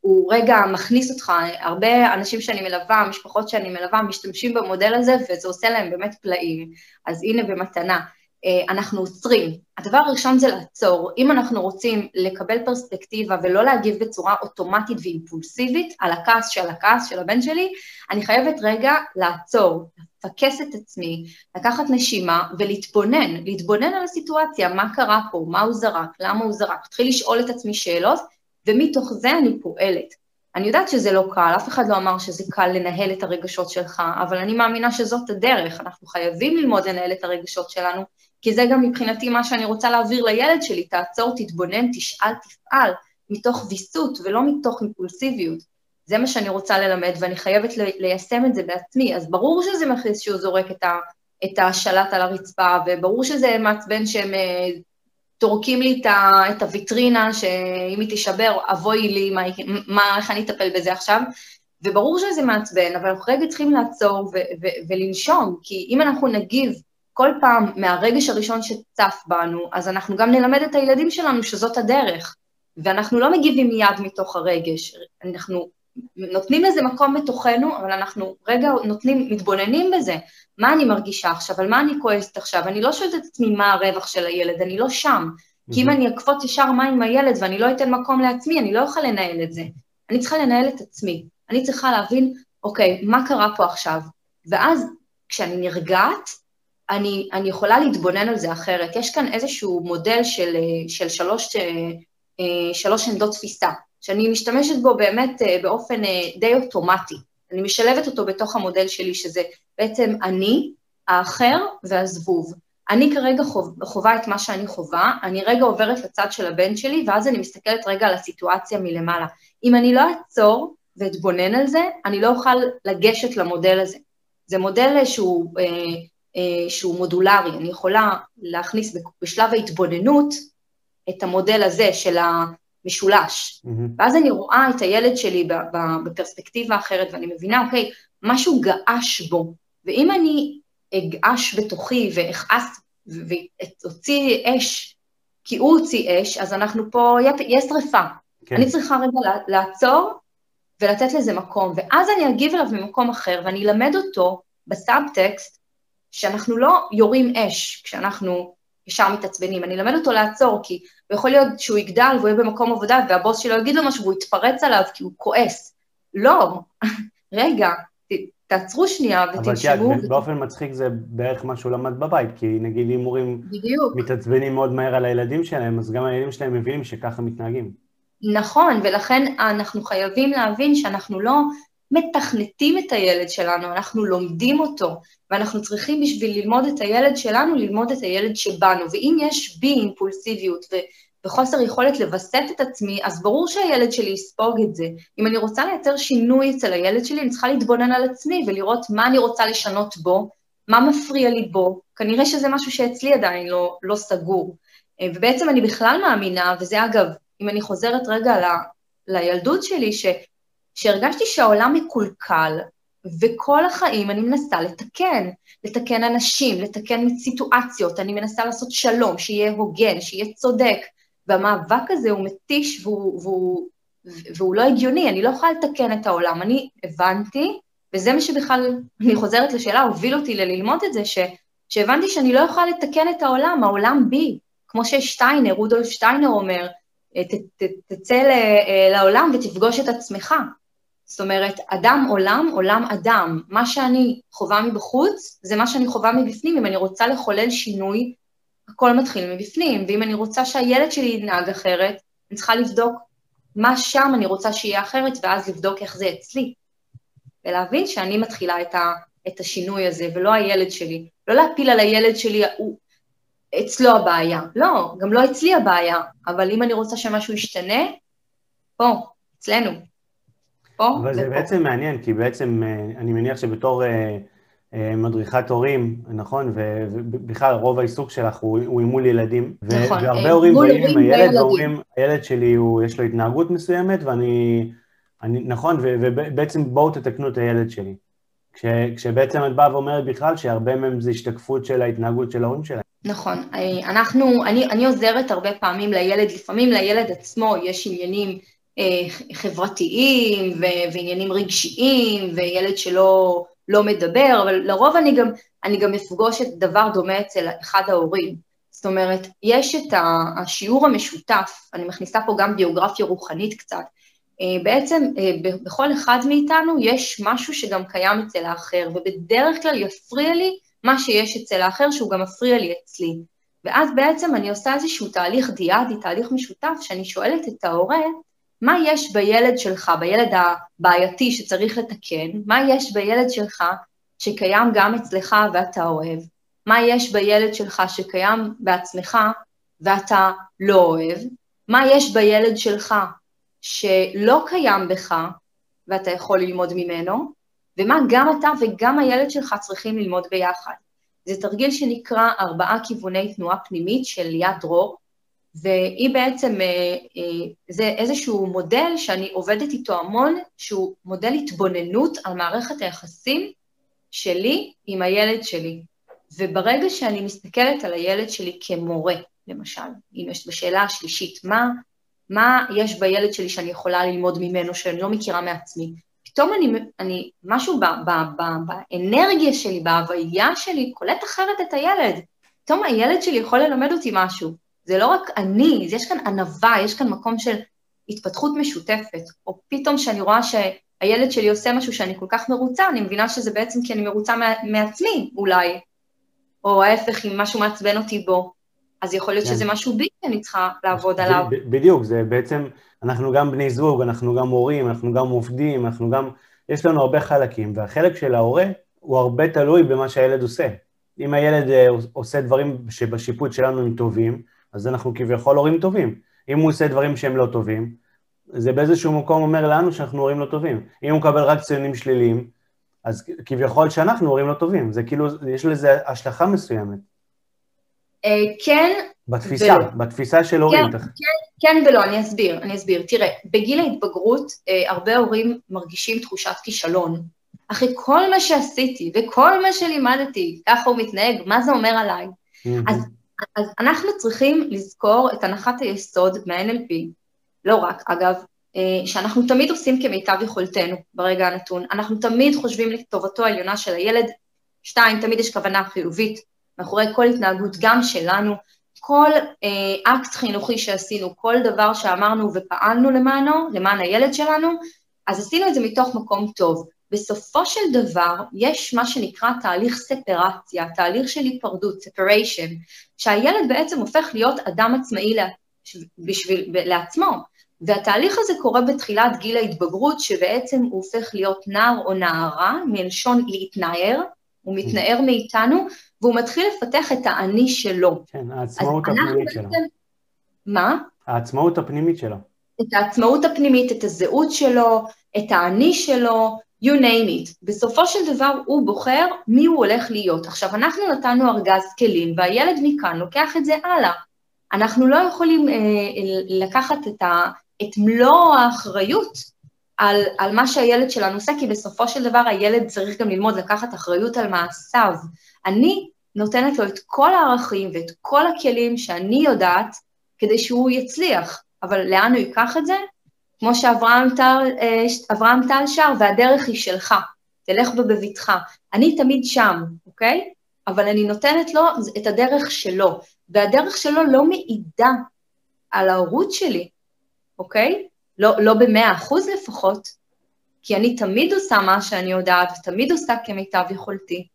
הוא רגע מכניס אותך, הרבה אנשים שאני מלווה, משפחות שאני מלווה, משתמשים במודל הזה, וזה עושה להם באמת פלאים. אז הנה במתנה. אה, אנחנו עוצרים. הדבר הראשון זה לעצור. אם אנחנו רוצים לקבל פרספקטיבה ולא להגיב בצורה אוטומטית ואימפולסיבית על הכעס של הכעס של הבן שלי, אני חייבת רגע לעצור, לפקס את עצמי, לקחת נשימה ולהתבונן, להתבונן על הסיטואציה, מה קרה פה, מה הוא זרק, למה הוא זרק, להתחיל לשאול את עצמי שאלות, ומתוך זה אני פועלת. אני יודעת שזה לא קל, אף אחד לא אמר שזה קל לנהל את הרגשות שלך, אבל אני מאמינה שזאת הדרך, אנחנו חייבים ללמוד לנהל את הרגשות שלנו, כי זה גם מבחינתי מה שאני רוצה להעביר לילד שלי, תעצור, תתבונן, תשאל, תפעל, מתוך ויסות ולא מתוך אימפולסיביות. זה מה שאני רוצה ללמד, ואני חייבת ליישם את זה בעצמי. אז ברור שזה מכניס שהוא זורק את, ה, את השלט על הרצפה, וברור שזה מעצבן שהם אה, טורקים לי את, ה, את הוויטרינה, שאם היא תישבר, אבוי לי, מה, מה, איך אני אטפל בזה עכשיו? וברור שזה מעצבן, אבל אנחנו רגע צריכים לעצור ו- ו- ולנשום, כי אם אנחנו נגיב כל פעם מהרגש הראשון שצף בנו, אז אנחנו גם נלמד את הילדים שלנו שזאת הדרך, ואנחנו לא מגיבים מיד מתוך הרגש, אנחנו נותנים לזה מקום בתוכנו, אבל אנחנו רגע נותנים, מתבוננים בזה, מה אני מרגישה עכשיו, על מה אני כועסת עכשיו, אני לא שואלת את עצמי מה הרווח של הילד, אני לא שם, כי אם אני אקפוץ ישר מה עם הילד ואני לא אתן מקום לעצמי, אני לא אוכל לנהל את זה. אני צריכה לנהל את עצמי. אני צריכה להבין, אוקיי, מה קרה פה עכשיו? ואז כשאני נרגעת, אני, אני יכולה להתבונן על זה אחרת. יש כאן איזשהו מודל של, של שלוש, אה, שלוש עמדות תפיסה, שאני משתמשת בו באמת אה, באופן אה, די אוטומטי. אני משלבת אותו בתוך המודל שלי, שזה בעצם אני, האחר והזבוב. אני כרגע חוב, חווה את מה שאני חווה, אני רגע עוברת לצד של הבן שלי, ואז אני מסתכלת רגע על הסיטואציה מלמעלה. אם אני לא אעצור ואתבונן על זה, אני לא אוכל לגשת למודל הזה. זה מודל שהוא, אה, אה, שהוא מודולרי, אני יכולה להכניס בשלב ההתבוננות את המודל הזה של המשולש, mm-hmm. ואז אני רואה את הילד שלי בפרספקטיבה אחרת, ואני מבינה, אוקיי, משהו געש בו, ואם אני אגעש בתוכי ואכעס ואוציא אש, כי הוא הוציא אש, אז אנחנו פה, יהיה שרפה. כן. אני צריכה רגע לעצור ולתת לזה מקום, ואז אני אגיב אליו ממקום אחר, ואני אלמד אותו בסאבטקסט, שאנחנו לא יורים אש כשאנחנו ישר מתעצבנים, אני אלמד אותו לעצור, כי הוא יכול להיות שהוא יגדל והוא יהיה במקום עבודה והבוס שלו יגיד לו משהו והוא יתפרץ עליו כי הוא כועס. לא, רגע, תעצרו שנייה ותנשמו. אבל באופן מצחיק זה בערך מה שהוא למד בבית, כי נגיד אם הורים מתעצבנים מאוד מהר על הילדים שלהם, אז גם הילדים שלהם מבינים שככה מתנהגים. נכון, ולכן אנחנו חייבים להבין שאנחנו לא מתכנתים את הילד שלנו, אנחנו לומדים אותו, ואנחנו צריכים בשביל ללמוד את הילד שלנו, ללמוד את הילד שבנו. ואם יש בי אימפולסיביות וחוסר יכולת לווסת את עצמי, אז ברור שהילד שלי יספוג את זה. אם אני רוצה לייצר שינוי אצל הילד שלי, אני צריכה להתבונן על עצמי ולראות מה אני רוצה לשנות בו, מה מפריע לי בו, כנראה שזה משהו שאצלי עדיין לא, לא סגור. אה, ובעצם אני בכלל מאמינה, וזה אגב, אם אני חוזרת רגע ל, לילדות שלי, ש, שהרגשתי שהעולם מקולקל, וכל החיים אני מנסה לתקן, לתקן אנשים, לתקן סיטואציות, אני מנסה לעשות שלום, שיהיה הוגן, שיהיה צודק, והמאבק הזה הוא מתיש והוא, והוא, והוא לא הגיוני, אני לא יכולה לתקן את העולם. אני הבנתי, וזה מה שבכלל, אני חוזרת לשאלה, הוביל אותי ללמוד את זה, ש, שהבנתי שאני לא יכולה לתקן את העולם, העולם בי. כמו ששטיינר, רודולף שטיינר אומר, ת, ת, תצא אה, לעולם ותפגוש את עצמך. זאת אומרת, אדם עולם, עולם אדם. מה שאני חווה מבחוץ, זה מה שאני חווה מבפנים. אם אני רוצה לחולל שינוי, הכל מתחיל מבפנים. ואם אני רוצה שהילד שלי ינהג אחרת, אני צריכה לבדוק מה שם אני רוצה שיהיה אחרת, ואז לבדוק איך זה אצלי. ולהבין שאני מתחילה את, ה, את השינוי הזה, ולא הילד שלי. לא להפיל על הילד שלי, הוא, אצלו הבעיה. לא, גם לא אצלי הבעיה, אבל אם אני רוצה שמשהו ישתנה, פה, אצלנו. פה אבל זה בעצם מעניין, כי בעצם אה, אני מניח שבתור אה, אה, מדריכת הורים, נכון? ובכלל רוב העיסוק שלך הוא, הוא עם מול ילדים. נכון. והרבה הורים באים עם הילד ואומרים, הילד שלי הוא, יש לו התנהגות מסוימת ואני, אני, נכון, ובעצם בואו תתקנו את הילד שלי. כש, כשבעצם את באה ואומרת בכלל שהרבה מהם זה השתקפות של ההתנהגות של ההורים שלהם. נכון, אנחנו, אני, אני עוזרת הרבה פעמים לילד, לפעמים לילד עצמו יש עניינים חברתיים ו- ועניינים רגשיים, וילד שלא לא מדבר, אבל לרוב אני גם, אני גם אפגוש את דבר דומה אצל אחד ההורים. זאת אומרת, יש את השיעור המשותף, אני מכניסה פה גם ביוגרפיה רוחנית קצת, אה, בעצם אה, בכל אחד מאיתנו יש משהו שגם קיים אצל האחר, ובדרך כלל יפריע לי מה שיש אצל האחר שהוא גם מפריע לי אצלי. ואז בעצם אני עושה איזשהו תהליך דיאדי, תהליך משותף, שאני שואלת את ההורה, מה יש בילד שלך, בילד הבעייתי שצריך לתקן, מה יש בילד שלך שקיים גם אצלך ואתה אוהב, מה יש בילד שלך שקיים בעצמך ואתה לא אוהב, מה יש בילד שלך שלא קיים בך ואתה יכול ללמוד ממנו, ומה גם אתה וגם הילד שלך צריכים ללמוד ביחד. זה תרגיל שנקרא ארבעה כיווני תנועה פנימית של ליאת דרור, והיא בעצם, אה, אה, זה איזשהו מודל שאני עובדת איתו המון, שהוא מודל התבוננות על מערכת היחסים שלי עם הילד שלי. וברגע שאני מסתכלת על הילד שלי כמורה, למשל, אם יש בשאלה השלישית, מה, מה יש בילד שלי שאני יכולה ללמוד ממנו, שאני לא מכירה מעצמי, פתאום אני, אני משהו ב, ב, ב, באנרגיה שלי, בהוויה שלי, קולט אחרת את הילד. פתאום הילד שלי יכול ללמד אותי משהו. זה לא רק אני, יש כאן ענווה, יש כאן מקום של התפתחות משותפת. או פתאום כשאני רואה שהילד שלי עושה משהו שאני כל כך מרוצה, אני מבינה שזה בעצם כי אני מרוצה מעצמי, אולי. או ההפך, אם משהו מעצבן אותי בו. אז יכול להיות כן. שזה משהו בי שאני צריכה לעבוד עליו. בדיוק, זה בעצם, אנחנו גם בני זוג, אנחנו גם הורים, אנחנו גם עובדים, אנחנו גם, יש לנו הרבה חלקים, והחלק של ההורה הוא הרבה תלוי במה שהילד עושה. אם הילד אה, עושה דברים שבשיפוט שלנו הם טובים, אז אנחנו כביכול הורים טובים. אם הוא עושה דברים שהם לא טובים, זה באיזשהו מקום אומר לנו שאנחנו הורים לא טובים. אם הוא מקבל רק ציונים שליליים, אז כביכול שאנחנו הורים לא טובים. זה כאילו, יש לזה השלכה מסוימת. אה, כן. בתפיסה, ולא. בתפיסה של הורים. כן, כן, כן ולא, אני אסביר, אני אסביר. תראה, בגיל ההתבגרות אה, הרבה הורים מרגישים תחושת כישלון. אחרי כל מה שעשיתי וכל מה שלימדתי, ככה הוא מתנהג, מה זה אומר עליי? Mm-hmm. אז, אז אנחנו צריכים לזכור את הנחת היסוד מה-NLP, לא רק, אגב, אה, שאנחנו תמיד עושים כמיטב יכולתנו ברגע הנתון. אנחנו תמיד חושבים לטובתו העליונה של הילד. שתיים, תמיד יש כוונה חיובית מאחורי כל התנהגות, גם שלנו. כל אה, אקט חינוכי שעשינו, כל דבר שאמרנו ופעלנו למענו, למען הילד שלנו, אז עשינו את זה מתוך מקום טוב. בסופו של דבר, יש מה שנקרא תהליך ספרציה, תהליך של היפרדות, separation, שהילד בעצם הופך להיות אדם עצמאי בשביל, לעצמו. והתהליך הזה קורה בתחילת גיל ההתבגרות, שבעצם הוא הופך להיות נער או נערה, מלשון להתנער, הוא מתנער מאיתנו, והוא מתחיל לפתח את האני שלו. כן, העצמאות הפנימית שלו. מה? העצמאות הפנימית שלו. את העצמאות הפנימית, את הזהות שלו, את האני שלו, you name it. בסופו של דבר הוא בוחר מי הוא הולך להיות. עכשיו, אנחנו נתנו ארגז כלים, והילד מכאן לוקח את זה הלאה. אנחנו לא יכולים אה, לקחת את, ה, את מלוא האחריות על, על מה שהילד שלנו עושה, כי בסופו של דבר הילד צריך גם ללמוד לקחת אחריות על מעשיו. אני נותנת לו את כל הערכים ואת כל הכלים שאני יודעת כדי שהוא יצליח, אבל לאן הוא ייקח את זה? כמו שאברהם אה, טל שר, והדרך היא שלך, תלך בה בבטחה. אני תמיד שם, אוקיי? אבל אני נותנת לו את הדרך שלו, והדרך שלו לא מעידה על ההורות שלי, אוקיי? לא, לא במאה אחוז לפחות, כי אני תמיד עושה מה שאני יודעת ותמיד עושה כמיטב יכולתי,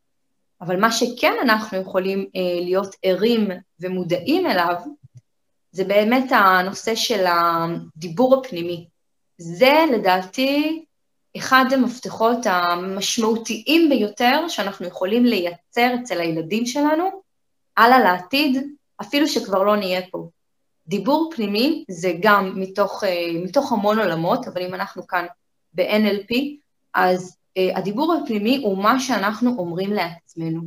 אבל מה שכן אנחנו יכולים אה, להיות ערים ומודעים אליו, זה באמת הנושא של הדיבור הפנימי. זה לדעתי אחד המפתחות המשמעותיים ביותר שאנחנו יכולים לייצר אצל הילדים שלנו, הלאה לעתיד, אפילו שכבר לא נהיה פה. דיבור פנימי זה גם מתוך, אה, מתוך המון עולמות, אבל אם אנחנו כאן ב-NLP, אז uh, הדיבור הפנימי הוא מה שאנחנו אומרים לעצמנו.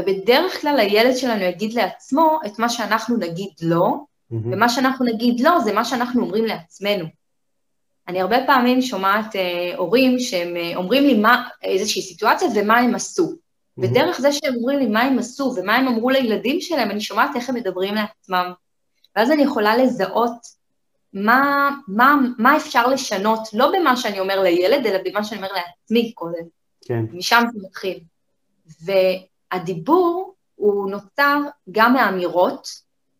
ובדרך כלל הילד שלנו יגיד לעצמו את מה שאנחנו נגיד לו, mm-hmm. ומה שאנחנו נגיד לו זה מה שאנחנו אומרים לעצמנו. אני הרבה פעמים שומעת uh, הורים שהם uh, אומרים לי מה, איזושהי סיטואציה ומה הם עשו. Mm-hmm. ודרך זה שהם אומרים לי מה הם עשו ומה הם אמרו לילדים שלהם, אני שומעת איך הם מדברים לעצמם. ואז אני יכולה לזהות מה, מה, מה אפשר לשנות, לא במה שאני אומר לילד, אלא במה שאני אומר לעצמי קודם. כן. משם זה מתחיל. והדיבור הוא נוצר גם מאמירות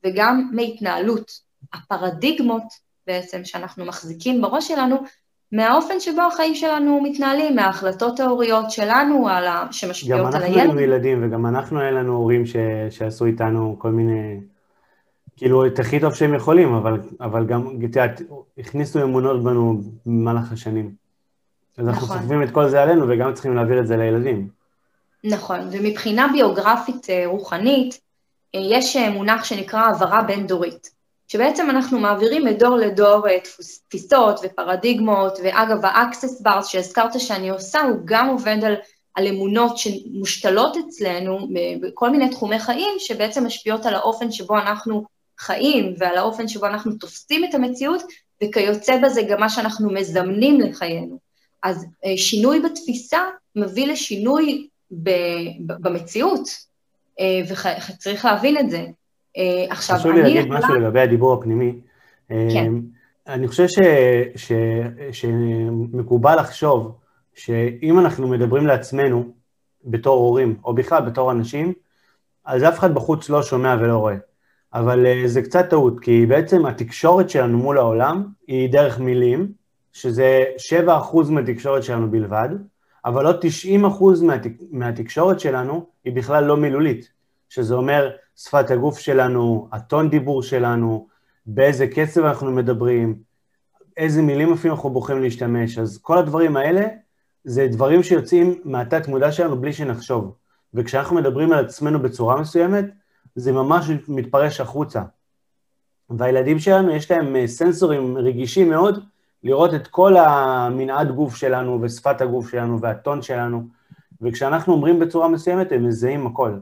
וגם מהתנהלות. הפרדיגמות בעצם שאנחנו מחזיקים בראש שלנו, מהאופן שבו החיים שלנו מתנהלים, מההחלטות ההוריות שלנו על ה... שמשפיעות על הילד. גם אנחנו היינו ילדים וגם אנחנו, היה לנו הורים ש... שעשו איתנו כל מיני כאילו, את הכי טוב שהם יכולים, אבל, אבל גם, את יודעת, הכניסו אמונות בנו במהלך השנים. אז אנחנו נכון. סוחבים את כל זה עלינו וגם צריכים להעביר את זה לילדים. נכון, ומבחינה ביוגרפית אה, רוחנית, אה, יש אה, מונח שנקרא העברה בין-דורית, שבעצם אנחנו מעבירים מדור לדור תפיסות ופרדיגמות, ואגב, ה-access bars שהזכרת שאני עושה, הוא גם עובד על, על אמונות שמושתלות אצלנו בכל מיני תחומי חיים, שבעצם משפיעות על האופן שבו אנחנו חיים ועל האופן שבו אנחנו תופסים את המציאות, וכיוצא בזה גם מה שאנחנו מזמנים לחיינו. אז אה, שינוי בתפיסה מביא לשינוי במציאות, אה, וצריך להבין את זה. אה, עכשיו, חשוב לי להגיד משהו לגבי הדיבור הפנימי. כן. אני חושב ש, ש, שמקובל לחשוב שאם אנחנו מדברים לעצמנו בתור הורים, או בכלל בתור אנשים, אז אף אחד בחוץ לא שומע ולא רואה. אבל uh, זה קצת טעות, כי בעצם התקשורת שלנו מול העולם היא דרך מילים, שזה 7% מהתקשורת שלנו בלבד, אבל עוד 90% מהתק... מהתקשורת שלנו היא בכלל לא מילולית, שזה אומר שפת הגוף שלנו, הטון דיבור שלנו, באיזה קצב אנחנו מדברים, איזה מילים אפילו אנחנו בוחרים להשתמש, אז כל הדברים האלה זה דברים שיוצאים מהתת מודע שלנו בלי שנחשוב. וכשאנחנו מדברים על עצמנו בצורה מסוימת, זה ממש מתפרש החוצה. והילדים שלנו, יש להם אה, סנסורים רגישים מאוד לראות את כל המנעד גוף שלנו ושפת הגוף שלנו והטון שלנו, וכשאנחנו אומרים בצורה מסוימת, הם מזהים הכל.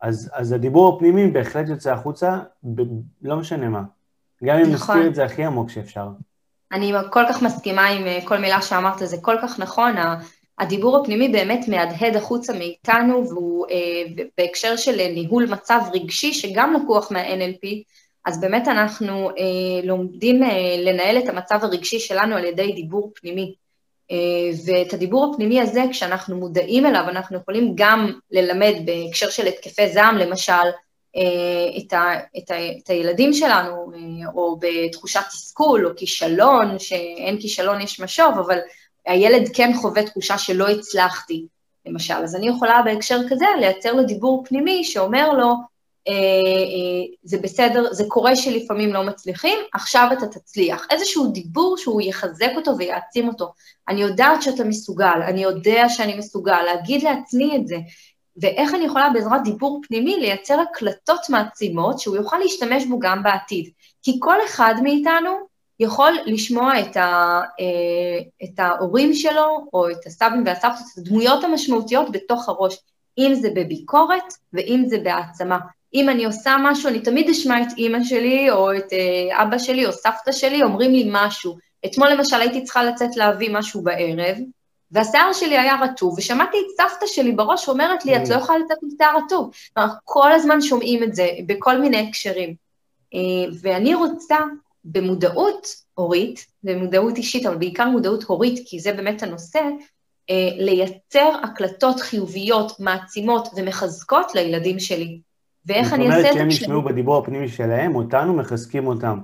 אז, אז הדיבור הפנימי בהחלט יוצא החוצה, ב, לא משנה מה. גם אם נכון. נסתיר את זה הכי עמוק שאפשר. אני כל כך מסכימה עם אה, כל מילה שאמרת, זה כל כך נכון, הדיבור הפנימי באמת מהדהד החוצה מאיתנו, והוא אה, בהקשר של ניהול מצב רגשי, שגם לקוח מה-NLP, אז באמת אנחנו אה, לומדים אה, לנהל את המצב הרגשי שלנו על ידי דיבור פנימי. אה, ואת הדיבור הפנימי הזה, כשאנחנו מודעים אליו, אנחנו יכולים גם ללמד בהקשר של התקפי זעם, למשל, אה, את, ה, את, ה, את הילדים שלנו, אה, או בתחושת תסכול או כישלון, שאין כישלון יש משוב, אבל הילד כן חווה תחושה שלא הצלחתי, למשל. אז אני יכולה בהקשר כזה לייצר לו דיבור פנימי שאומר לו, זה בסדר, זה קורה שלפעמים לא מצליחים, עכשיו אתה תצליח. איזשהו דיבור שהוא יחזק אותו ויעצים אותו. אני יודעת שאתה מסוגל, אני יודע שאני מסוגל, להגיד לעצמי את זה. ואיך אני יכולה בעזרת דיבור פנימי לייצר הקלטות מעצימות שהוא יוכל להשתמש בו גם בעתיד. כי כל אחד מאיתנו יכול לשמוע את, ה, אה, את ההורים שלו, או את הסבים והסבתות, את הדמויות המשמעותיות בתוך הראש, אם זה בביקורת ואם זה בהעצמה. אם אני עושה משהו, אני תמיד אשמע את אימא שלי, או את אה, אבא שלי, או סבתא שלי, אומרים לי משהו. אתמול למשל הייתי צריכה לצאת להביא משהו בערב, והשיער שלי היה רטוב, ושמעתי את סבתא שלי בראש אומרת לי, את לא יכולה לצאת עם שיער רטוב. כלומר, כל הזמן שומעים את זה בכל מיני הקשרים. אה, ואני רוצה במודעות הורית, במודעות אישית, אבל בעיקר מודעות הורית, כי זה באמת הנושא, אה, לייצר הקלטות חיוביות, מעצימות ומחזקות לילדים שלי. ואיך אני אעשה את זה? זאת אומרת שהם ישמעו בדיבור הפנימי שלהם, אותנו מחזקים אותם.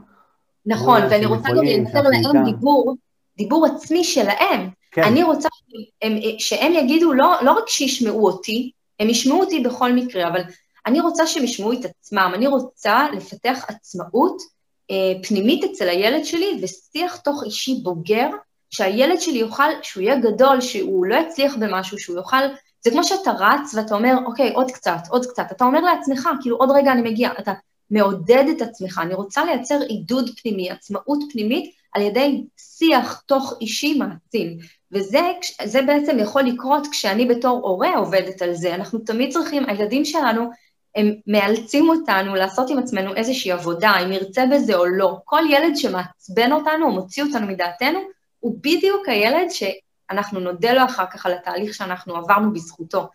נכון, ואני רוצה גם לייצר להם דיבור, דיבור עצמי שלהם. כן. אני רוצה שהם, שהם יגידו, לא, לא רק שישמעו אותי, הם ישמעו אותי בכל מקרה, אבל אני רוצה שהם ישמעו את עצמם, אני רוצה לפתח עצמאות אה, פנימית אצל הילד שלי ושיח תוך אישי בוגר, שהילד שלי יוכל, שהוא יהיה גדול, שהוא לא יצליח במשהו, שהוא יוכל, זה כמו שאתה רץ ואתה אומר, אוקיי, עוד קצת, עוד קצת, אתה אומר לעצמך, כאילו עוד רגע אני מגיע, אתה מעודד את עצמך, אני רוצה לייצר עידוד פנימי, עצמאות פנימית, על ידי שיח תוך אישי מעצים. וזה בעצם יכול לקרות כשאני בתור הורה עובדת על זה. אנחנו תמיד צריכים, הילדים שלנו, הם מאלצים אותנו לעשות עם עצמנו איזושהי עבודה, אם נרצה בזה או לא. כל ילד שמעצבן אותנו או מוציא אותנו מדעתנו, הוא בדיוק הילד שאנחנו נודה לו אחר כך על התהליך שאנחנו עברנו בזכותו.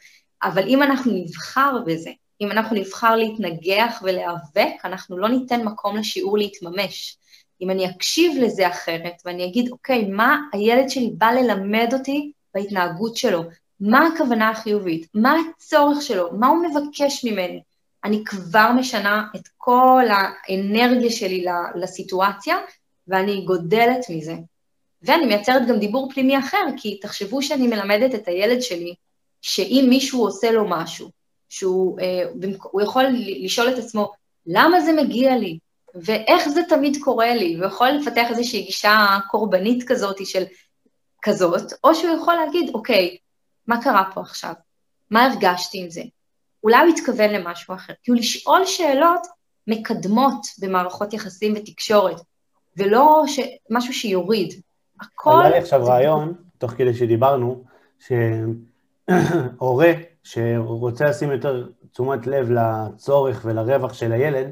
אבל אם אנחנו נבחר בזה, אם אנחנו נבחר להתנגח ולהיאבק, אנחנו לא ניתן מקום לשיעור להתממש. אם אני אקשיב לזה אחרת ואני אגיד, אוקיי, מה הילד שלי בא ללמד אותי בהתנהגות שלו? מה הכוונה החיובית? מה הצורך שלו? מה הוא מבקש ממני? אני כבר משנה את כל האנרגיה שלי לסיטואציה, ואני גודלת מזה. ואני מייצרת גם דיבור פנימי אחר, כי תחשבו שאני מלמדת את הילד שלי, שאם מישהו עושה לו משהו, שהוא אה, יכול לשאול את עצמו, למה זה מגיע לי? ואיך זה תמיד קורה לי? הוא יכול לפתח איזושהי גישה קורבנית כזאת של כזאת, או שהוא יכול להגיד, אוקיי, מה קרה פה עכשיו? מה הרגשתי עם זה? אולי הוא התכוון למשהו אחר. כאילו לשאול שאלות מקדמות במערכות יחסים ותקשורת, ולא ש... משהו שיוריד. הכל... עלה לי עכשיו רעיון, תוך כדי שדיברנו, שהורה שרוצה לשים יותר תשומת לב לצורך ולרווח של הילד,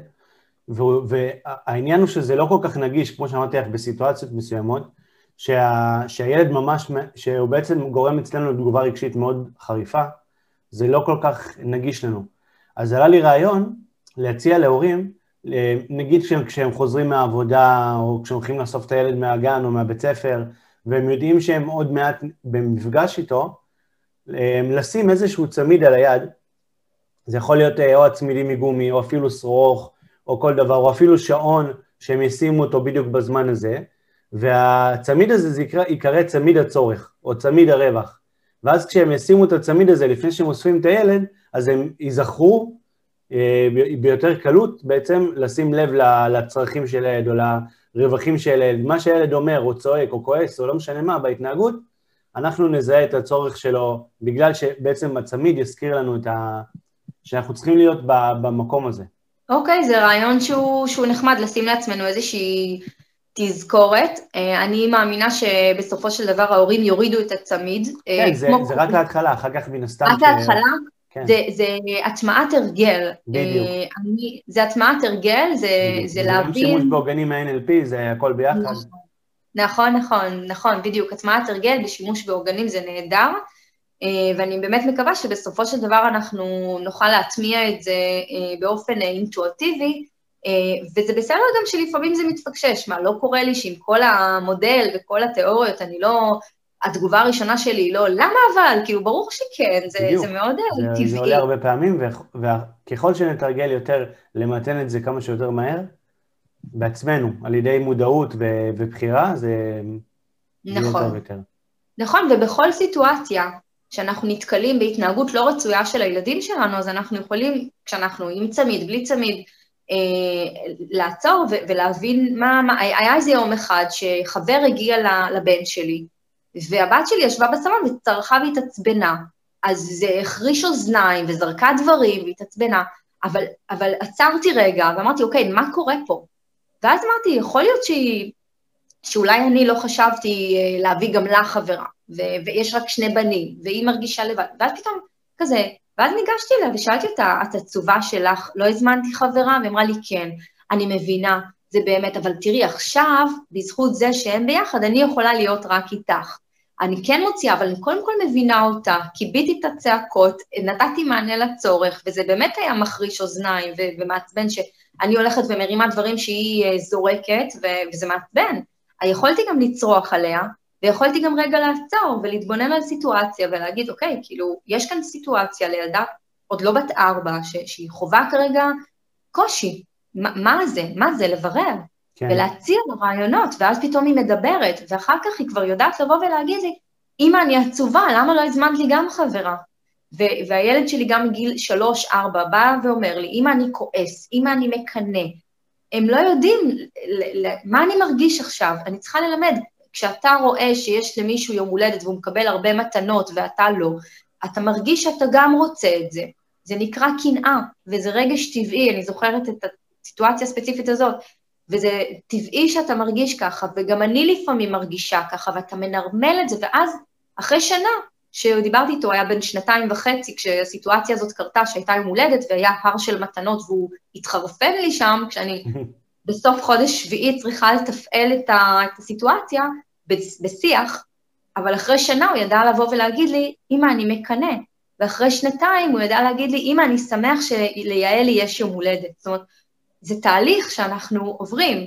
והעניין הוא שזה לא כל כך נגיש, כמו שאמרתי לך, בסיטואציות מסוימות, שה, שהילד ממש, שהוא בעצם גורם אצלנו לתגובה רגשית מאוד חריפה, זה לא כל כך נגיש לנו. אז עלה לי רעיון להציע להורים, נגיד כשהם חוזרים מהעבודה, או כשהם הולכים לאסוף את הילד מהגן או מהבית ספר, והם יודעים שהם עוד מעט במפגש איתו, לשים איזשהו צמיד על היד, זה יכול להיות אה, או הצמידים מגומי, או אפילו שרוך, או כל דבר, או אפילו שעון שהם ישימו אותו בדיוק בזמן הזה, והצמיד הזה זה יקרא, יקרא צמיד הצורך, או צמיד הרווח. ואז כשהם ישימו את הצמיד הזה לפני שהם אוספים את הילד, אז הם ייזכרו אה, ביותר קלות בעצם לשים לב לצרכים של הילד, או לרווחים של הילד. מה שהילד אומר, או צועק, או כועס, או לא משנה מה, בהתנהגות, אנחנו נזהה את הצורך שלו, בגלל שבעצם הצמיד יזכיר לנו את ה... שאנחנו צריכים להיות במקום הזה. אוקיי, זה רעיון שהוא, שהוא נחמד לשים לעצמנו איזושהי תזכורת. אה, אני מאמינה שבסופו של דבר ההורים יורידו את הצמיד. אה, כן, זה, זה רק להתחלה, אחר כך מן הסתם... רק להתחלה? כן. זה, זה הטמעת הרגל. בדיוק. אה, אני, זה הטמעת הרגל, זה, זה להבין... זה שימוש בעוגנים מה-NLP, זה הכל ביחד. נכון, נכון, נכון, בדיוק. הטמעת הרגל בשימוש בעוגנים זה נהדר. אה, ואני באמת מקווה שבסופו של דבר אנחנו נוכל להטמיע את זה אה, באופן אינטואטיבי, וזה בסדר גם שלפעמים זה מתפקשש, מה, לא קורה לי שעם כל המודל וכל התיאוריות, אני לא, התגובה הראשונה שלי היא לא, למה אבל? כאילו, ברור שכן, זה, זה מאוד זה, טבעי. זה עולה הרבה פעמים, וככל שנתרגל יותר למתן את זה כמה שיותר מהר, בעצמנו, על ידי מודעות ובחירה, זה... נכון. נכון, ובכל סיטואציה, כשאנחנו נתקלים בהתנהגות לא רצויה של הילדים שלנו, אז אנחנו יכולים, כשאנחנו עם צמיד, בלי צמיד, אה, לעצור ו- ולהבין מה, מה, היה איזה יום אחד שחבר הגיע לבן שלי, והבת שלי ישבה בסלון וצרחה והתעצבנה, אז זה החריש אוזניים וזרקה דברים והתעצבנה, אבל, אבל עצרתי רגע ואמרתי, אוקיי, מה קורה פה? ואז אמרתי, יכול להיות שהיא, שאולי אני לא חשבתי אה, להביא גם לה חברה, ו- ויש רק שני בנים, והיא מרגישה לבד, ואז פתאום כזה, ואז ניגשתי אליה ושאלתי אותה, את עצובה שלך, לא הזמנתי חברה? והיא אמרה לי, כן, אני מבינה, זה באמת, אבל תראי, עכשיו, בזכות זה שהם ביחד, אני יכולה להיות רק איתך. אני כן מוציאה, אבל אני קודם כל מבינה אותה, כיביתי את הצעקות, נתתי מענה לצורך, וזה באמת היה מחריש אוזניים ו- ומעצבן שאני הולכת ומרימה דברים שהיא uh, זורקת, ו- וזה מעצבן. יכולתי גם לצרוח עליה, ויכולתי גם רגע לעצור ולהתבונן על סיטואציה ולהגיד, אוקיי, כאילו, יש כאן סיטואציה לילדה עוד לא בת ארבע, ש- שהיא חווה כרגע קושי. ما, מה זה? מה זה? לברר. כן. ולהציע לו רעיונות, ואז פתאום היא מדברת, ואחר כך היא כבר יודעת לבוא ולהגיד לי, אמא, אני עצובה, למה לא הזמנת לי גם חברה? ו- והילד שלי גם מגיל שלוש-ארבע בא ואומר לי, אמא, אני כועס, אמא, אני מקנא. הם לא יודעים ל- ל- מה אני מרגיש עכשיו, אני צריכה ללמד. כשאתה רואה שיש למישהו יום הולדת והוא מקבל הרבה מתנות ואתה לא, אתה מרגיש שאתה גם רוצה את זה. זה נקרא קנאה, וזה רגש טבעי, אני זוכרת את הסיטואציה הספציפית הזאת. וזה טבעי שאתה מרגיש ככה, וגם אני לפעמים מרגישה ככה, ואתה מנרמל את זה, ואז אחרי שנה, שדיברתי איתו, היה בן שנתיים וחצי, כשהסיטואציה הזאת קרתה, שהייתה יום הולדת, והיה הר של מתנות, והוא התחרפן לי שם, כשאני בסוף חודש שביעי צריכה לתפעל את, ה, את הסיטואציה בשיח, אבל אחרי שנה הוא ידע לבוא ולהגיד לי, אמא, אני מקנא. ואחרי שנתיים הוא ידע להגיד לי, אמא, אני שמח שליעלי יש יום הולדת. זאת אומרת, זה תהליך שאנחנו עוברים,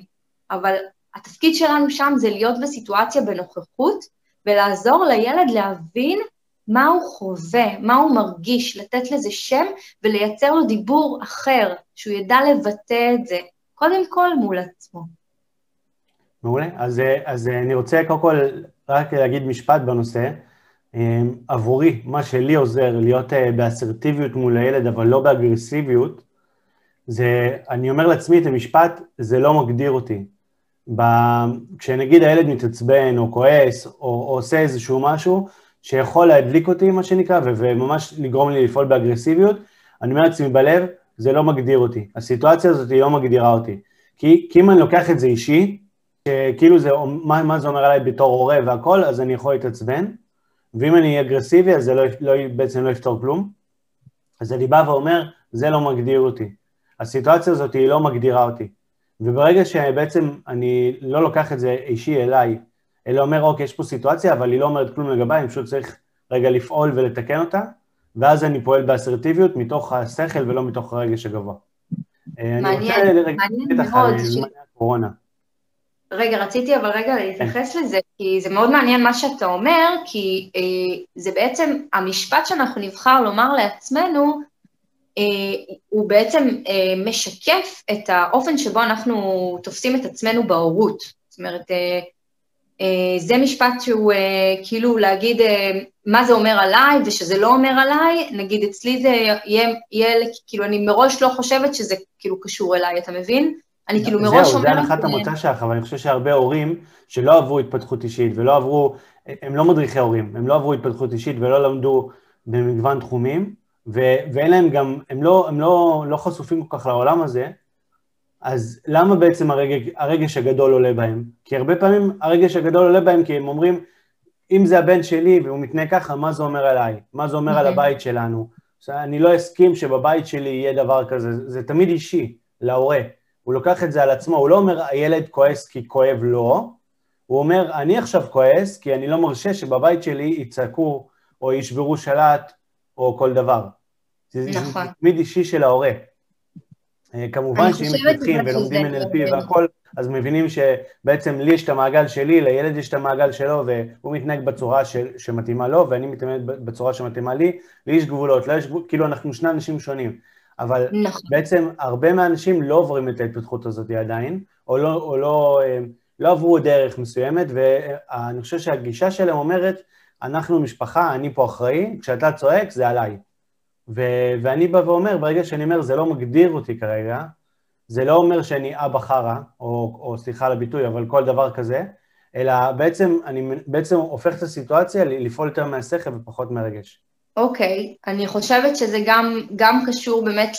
אבל התפקיד שלנו שם זה להיות בסיטואציה בנוכחות ולעזור לילד להבין מה הוא חווה, מה הוא מרגיש, לתת לזה שם ולייצר לו דיבור אחר, שהוא ידע לבטא את זה, קודם כל מול עצמו. מעולה. אז, אז אני רוצה קודם כל רק להגיד משפט בנושא. אמ, עבורי, מה שלי עוזר להיות אה, באסרטיביות מול הילד, אבל לא באגרסיביות, זה, אני אומר לעצמי את המשפט, זה לא מגדיר אותי. ב, כשנגיד הילד מתעצבן או כועס או, או עושה איזשהו משהו שיכול להדליק אותי, מה שנקרא, ו, וממש לגרום לי לפעול באגרסיביות, אני אומר לעצמי בלב, זה לא מגדיר אותי. הסיטואציה הזאת היא לא מגדירה אותי. כי, כי אם אני לוקח את זה אישי, כאילו זה, מה, מה זה אומר עליי בתור הורה והכל, אז אני יכול להתעצבן, ואם אני אגרסיבי, אז זה לא, לא, בעצם לא יפתור כלום. אז אני בא ואומר, זה לא מגדיר אותי. הסיטואציה הזאת היא לא מגדירה אותי. וברגע שבעצם אני לא לוקח את זה אישי אליי, אלא אומר, אוקיי, יש פה סיטואציה, אבל היא לא אומרת כלום לגביי, אני פשוט צריך רגע לפעול ולתקן אותה, ואז אני פועל באסרטיביות מתוך השכל ולא מתוך הרגש הגבוה. מעניין, מעניין מאוד. הקורונה. רגע, רציתי אבל רגע להתייחס לזה, כי זה מאוד מעניין מה שאתה אומר, כי אה, זה בעצם המשפט שאנחנו נבחר לומר לעצמנו, אה, הוא בעצם אה, משקף את האופן שבו אנחנו תופסים את עצמנו בהורות. זאת אומרת, אה, זה משפט שהוא כאילו להגיד מה זה אומר עליי ושזה לא אומר עליי, נגיד אצלי זה יהיה, יהיה כאילו אני מראש לא חושבת שזה כאילו קשור אליי, אתה מבין? אני כאילו מראש אומרת... זהו, זה הנחת המוצא שלך, אבל אני חושב שהרבה הורים שלא עברו התפתחות אישית ולא עברו, הם לא מדריכי הורים, הם לא עברו התפתחות אישית ולא למדו במגוון תחומים, ו- ואין להם גם, הם, לא, הם לא, לא חשופים כל כך לעולם הזה, אז למה בעצם הרגש, הרגש הגדול עולה בהם? כי הרבה פעמים הרגש הגדול עולה בהם כי הם אומרים, אם זה הבן שלי והוא מתנהג ככה, מה זה אומר עליי? מה זה אומר על אוקיי. הבית שלנו? אני לא אסכים שבבית שלי יהיה דבר כזה, זה תמיד אישי, להורה. הוא לוקח את זה על עצמו, הוא לא אומר, הילד כועס כי כואב לו, הוא אומר, אני עכשיו כועס כי אני לא מרשה שבבית שלי יצעקו או ישברו שלט או כל דבר. נכון. זה תמיד אישי של ההורה. אה, כמובן שאם מתפתחים ולומדים NLP והכל, אז מבינים שבעצם לי יש את המעגל שלי, לילד יש את המעגל שלו, והוא מתנהג בצורה ש, שמתאימה לו, ואני מתנהג בצורה שמתאימה לי, לי יש גבולות, לא יש, כאילו אנחנו שני אנשים שונים. אבל נכון. בעצם הרבה מהאנשים לא עוברים את ההתפתחות הזאת עדיין, או לא, או לא, אה, לא עברו דרך מסוימת, ואני חושב שהגישה שלהם אומרת, אנחנו משפחה, אני פה אחראי, כשאתה צועק זה עליי. ו- ואני בא ואומר, ברגע שאני אומר, זה לא מגדיר אותי כרגע, זה לא אומר שאני אבא חרא, או, או סליחה על הביטוי, אבל כל דבר כזה, אלא בעצם אני בעצם הופך את הסיטואציה לפעול יותר מהשכל ופחות מהרגש. אוקיי, אני חושבת שזה גם, גם קשור באמת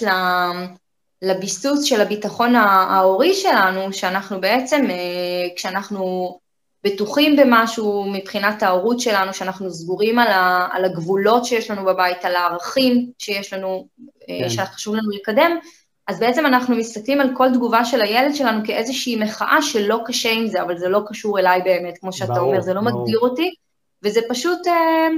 לביסוס של הביטחון ההורי שלנו, שאנחנו בעצם, אה, כשאנחנו בטוחים במשהו מבחינת ההורות שלנו, שאנחנו סגורים על, ה, על הגבולות שיש לנו בבית, על הערכים שיש לנו, אה, כן. שחשוב לנו לקדם, אז בעצם אנחנו מסתכלים על כל תגובה של הילד שלנו כאיזושהי מחאה שלא קשה עם זה, אבל זה לא קשור אליי באמת, כמו שאתה ברור, אומר, זה לא ברור. מגדיר אותי, וזה פשוט אה,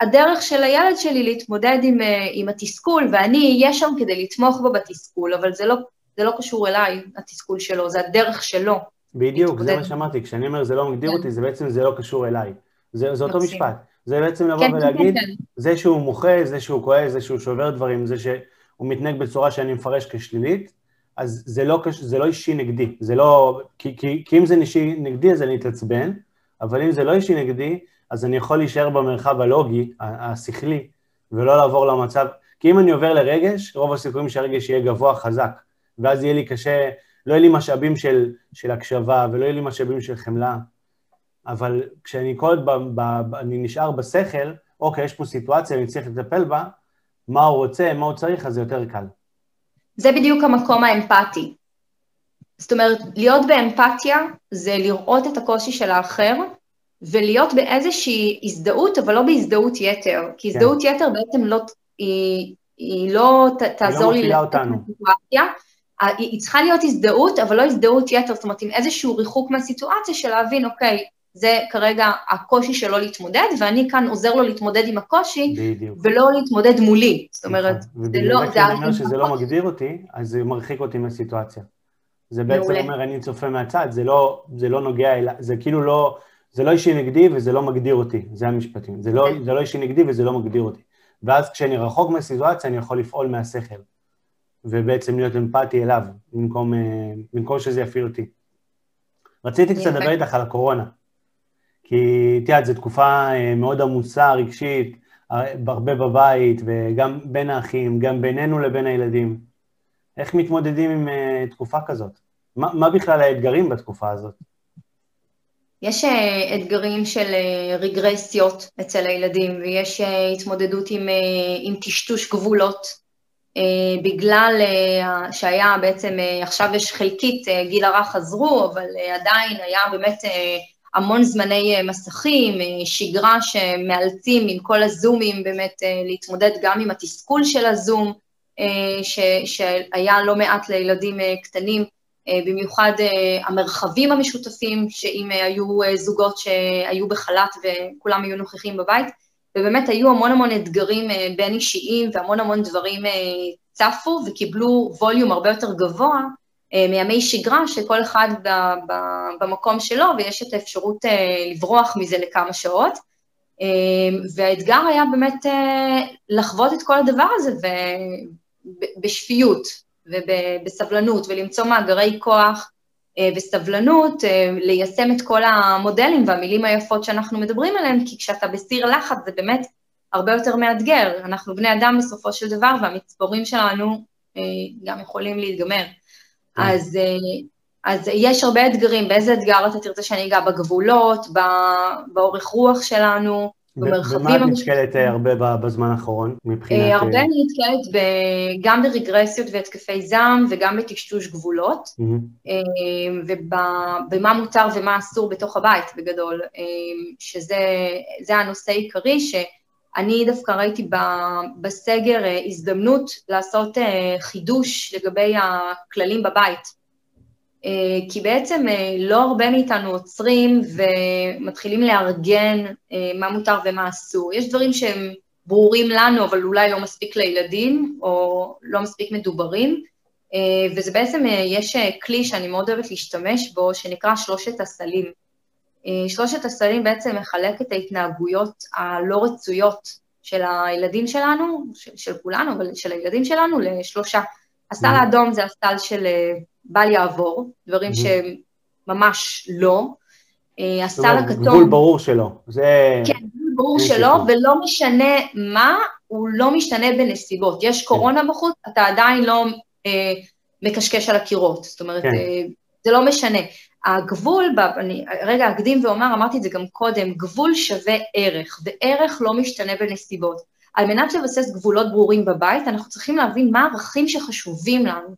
הדרך של הילד שלי להתמודד עם, אה, עם התסכול, ואני אהיה שם כדי לתמוך בו בתסכול, אבל זה לא, זה לא קשור אליי, התסכול שלו, זה הדרך שלו. בדיוק, זה מה שאמרתי, כשאני אומר זה לא מגדיר כן. אותי, זה בעצם זה לא קשור אליי. זה, זה אותו משפט. זה בעצם לבוא כן, ולהגיד, כן, כן. זה שהוא מוחה, זה שהוא כועס, זה שהוא שובר דברים, זה שהוא מתנהג בצורה שאני מפרש כשלילית, אז זה לא, זה לא אישי נגדי, זה לא, כי, כי, כי אם זה אישי נגדי אז אני אתעצבן, אבל אם זה לא אישי נגדי, אז אני יכול להישאר במרחב הלוגי, השכלי, ולא לעבור למצב, כי אם אני עובר לרגש, רוב הסיכויים שהרגש יהיה גבוה חזק, ואז יהיה לי קשה לא יהיה לי משאבים של, של הקשבה ולא יהיה לי משאבים של חמלה, אבל כשאני כל עוד, אני נשאר בשכל, אוקיי, יש פה סיטואציה, אני צריך לטפל בה, מה הוא רוצה, מה הוא צריך, אז זה יותר קל. זה בדיוק המקום האמפתי. זאת אומרת, להיות באמפתיה זה לראות את הקושי של האחר, ולהיות באיזושהי הזדהות, אבל לא בהזדהות יתר. כי כן. הזדהות כן. יתר בעצם לא, היא, היא לא ת, תעזור לי... היא לא מפעילה אותנו. היא צריכה להיות הזדהות, אבל לא הזדהות יתר, זאת אומרת, עם איזשהו ריחוק מהסיטואציה של להבין, אוקיי, זה כרגע הקושי שלו להתמודד, ואני כאן עוזר לו להתמודד עם הקושי, בדיוק. ולא להתמודד מולי. זאת אומרת, נכון. זה לא... ובגלל זה אני אומר שזה לא מגדיר אותי, אז זה מרחיק אותי מהסיטואציה. זה בעצם מעולה. אומר, אני צופה מהצד, זה לא, זה לא נוגע אליי, זה כאילו לא, זה לא אישי נגדי וזה לא מגדיר אותי, זה המשפטים. זה לא, כן. זה לא אישי נגדי וזה לא מגדיר אותי. ואז כשאני רחוק מהסיטואציה, אני יכול לפעול מהשכל. ובעצם להיות אמפתי אליו, במקום, אה, במקום שזה יפעיל אותי. רציתי קצת לדבר איתך על הקורונה, כי את יודעת, זו תקופה אה, מאוד עמוסה, רגשית, הרבה בבית, וגם בין האחים, גם בינינו לבין הילדים. איך מתמודדים עם אה, תקופה כזאת? מה, מה בכלל האתגרים בתקופה הזאת? יש אתגרים של רגרסיות אצל הילדים, ויש התמודדות עם, עם טשטוש גבולות בגלל אה, שהיה בעצם, אה, עכשיו יש חלקית, גיל הרך חזרו, אבל עדיין היה באמת המון זמני מסכים, שגרה שמאלצים עם כל הזומים באמת להתמודד גם עם התסכול של הזום, ש, שהיה לא מעט לילדים קטנים, במיוחד המרחבים המשותפים, שאם היו זוגות שהיו בחל"ת וכולם היו נוכחים בבית, ובאמת היו המון המון אתגרים אה, בין אישיים והמון המון דברים אה, צפו וקיבלו ווליום הרבה יותר גבוה אה, מימי שגרה, שכל אחד במקום שלו, ויש את האפשרות לברוח מזה לכמה שעות. והאתגר היה באמת לחוות את כל הדבר הזה בשפיות ובסבלנות, ולמצוא מאגרי כוח וסבלנות אה, ליישם את כל המודלים והמילים היפות שאנחנו מדברים עליהם, כי כשאתה בסיר לחץ זה באמת הרבה יותר מאתגר. אנחנו בני אדם בסופו של דבר, והמצבורים שלנו אה, גם יכולים להתגמר. כן. אז, אז יש הרבה אתגרים, באיזה אתגר אתה תרצה שאני אגע? בגבולות, באורך רוח שלנו, במרחבים... במה את נתקלת אה, הרבה בזמן האחרון מבחינת... אה, הרבה אני נתקלת גם ברגרסיות והתקפי זעם וגם בטשטוש גבולות, אה, ובמה מותר ומה אסור בתוך הבית בגדול, שזה הנושא העיקרי, שאני דווקא ראיתי בסגר הזדמנות לעשות חידוש לגבי הכללים בבית. אה, כי בעצם אה, לא הרבה מאיתנו עוצרים ומתחילים לארגן אה, מה מותר ומה אסור. יש דברים שהם ברורים לנו, אבל אולי לא מספיק לילדים, או לא מספיק מדוברים, וזה בעצם, יש כלי שאני מאוד אוהבת להשתמש בו, שנקרא שלושת הסלים. שלושת הסלים בעצם מחלק את ההתנהגויות הלא רצויות של הילדים שלנו, של, של כולנו, אבל של הילדים שלנו, לשלושה. הסל האדום זה הסל של בל יעבור, דברים שהם ממש לא. אה, הסל הכתום... גבול ברור שלא. זה... כן, גבול ברור שלא, ולא משנה מה, הוא לא משתנה בנסיבות. יש כן. קורונה בחוץ, אתה עדיין לא אה, מקשקש על הקירות. זאת אומרת, כן. אה, זה לא משנה. הגבול, אני רגע אקדים ואומר, אמרתי את זה גם קודם, גבול שווה ערך, וערך לא משתנה בנסיבות. על מנת לבסס גבולות ברורים בבית, אנחנו צריכים להבין מה הערכים שחשובים לנו,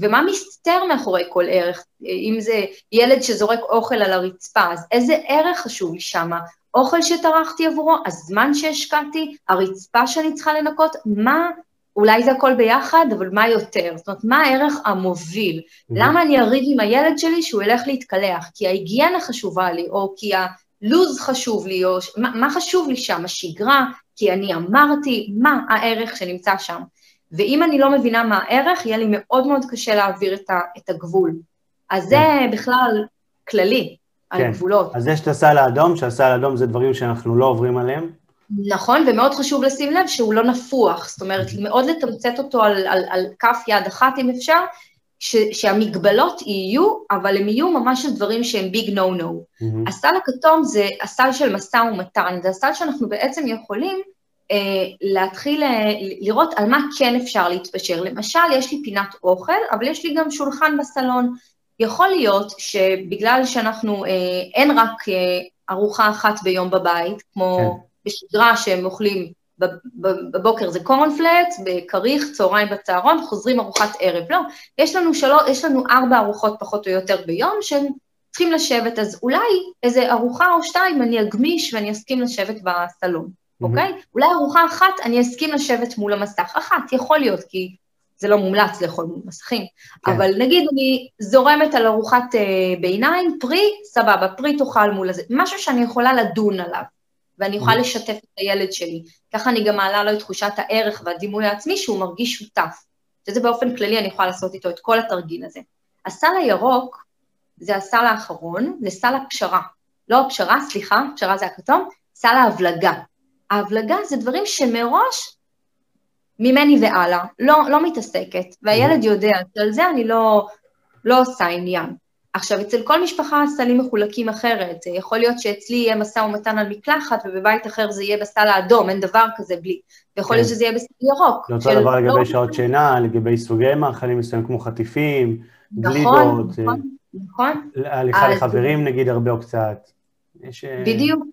ומה מסתתר מאחורי כל ערך. אם זה ילד שזורק אוכל על הרצפה, אז איזה ערך חשוב לי שמה? אוכל שטרחתי עבורו, הזמן שהשקעתי, הרצפה שאני צריכה לנקות, מה, אולי זה הכל ביחד, אבל מה יותר? זאת אומרת, מה הערך המוביל? Mm-hmm. למה אני אריב עם הילד שלי שהוא ילך להתקלח? כי ההיגיינה חשובה לי, או כי הלו"ז חשוב לי, או מה, מה חשוב לי שם? השגרה, כי אני אמרתי, מה הערך שנמצא שם? ואם אני לא מבינה מה הערך, יהיה לי מאוד מאוד קשה להעביר את, ה, את הגבול. אז זה כן. בכלל כללי, על כן. גבולות. אז יש את הסל האדום, שהסל האדום זה דברים שאנחנו לא עוברים עליהם. נכון, ומאוד חשוב לשים לב שהוא לא נפוח, זאת אומרת, מאוד לתמצת אותו על, על, על כף יד אחת אם אפשר, ש, שהמגבלות יהיו, אבל הם יהיו ממש על דברים שהם ביג נו נו. הסל הכתום זה הסל של משא ומתן, זה הסל שאנחנו בעצם יכולים אה, להתחיל אה, לראות על מה כן אפשר להתפשר. למשל, יש לי פינת אוכל, אבל יש לי גם שולחן בסלון. יכול להיות שבגלל שאנחנו, אה, אין רק אה, ארוחה אחת ביום בבית, כמו כן. בשגרה שהם אוכלים בבוקר זה קורנפלקס, בכריך, צהריים בצהרון, חוזרים ארוחת ערב. לא, יש לנו, שלו, יש לנו ארבע ארוחות פחות או יותר ביום שהם צריכים לשבת, אז אולי איזה ארוחה או שתיים אני אגמיש ואני אסכים לשבת בסלון, mm-hmm. אוקיי? אולי ארוחה אחת אני אסכים לשבת מול המסך. אחת, יכול להיות, כי זה לא מומלץ לאכול מול מסכים. כן. אבל נגיד אני זורמת על ארוחת אה, ביניים, פרי, סבבה, פרי תאכל מול הזה, משהו שאני יכולה לדון עליו. ואני אוכל לשתף את הילד שלי. ככה אני גם מעלה לו את תחושת הערך והדימוי העצמי שהוא מרגיש שותף. שזה באופן כללי אני יכולה לעשות איתו את כל התרגיל הזה. הסל הירוק זה הסל האחרון, זה סל הפשרה. לא הפשרה, סליחה, פשרה זה הכתום, סל ההבלגה. ההבלגה זה דברים שמראש ממני והלאה, לא, לא מתעסקת, והילד יודע שעל זה אני לא, לא עושה עניין. עכשיו, אצל כל משפחה הסלים מחולקים אחרת. יכול להיות שאצלי יהיה משא ומתן על מקלחת, ובבית אחר זה יהיה בסל האדום, אין דבר כזה בלי. ויכול להיות כן. שזה יהיה בסל ירוק. זה אותו דבר לגבי לא... שעות שינה, לגבי סוגי מאכלים מסוימים כמו חטיפים, נכון, גלידות. נכון, אה, נכון. הליכה לחברים נגיד הרבה או קצת. אה, בדיוק.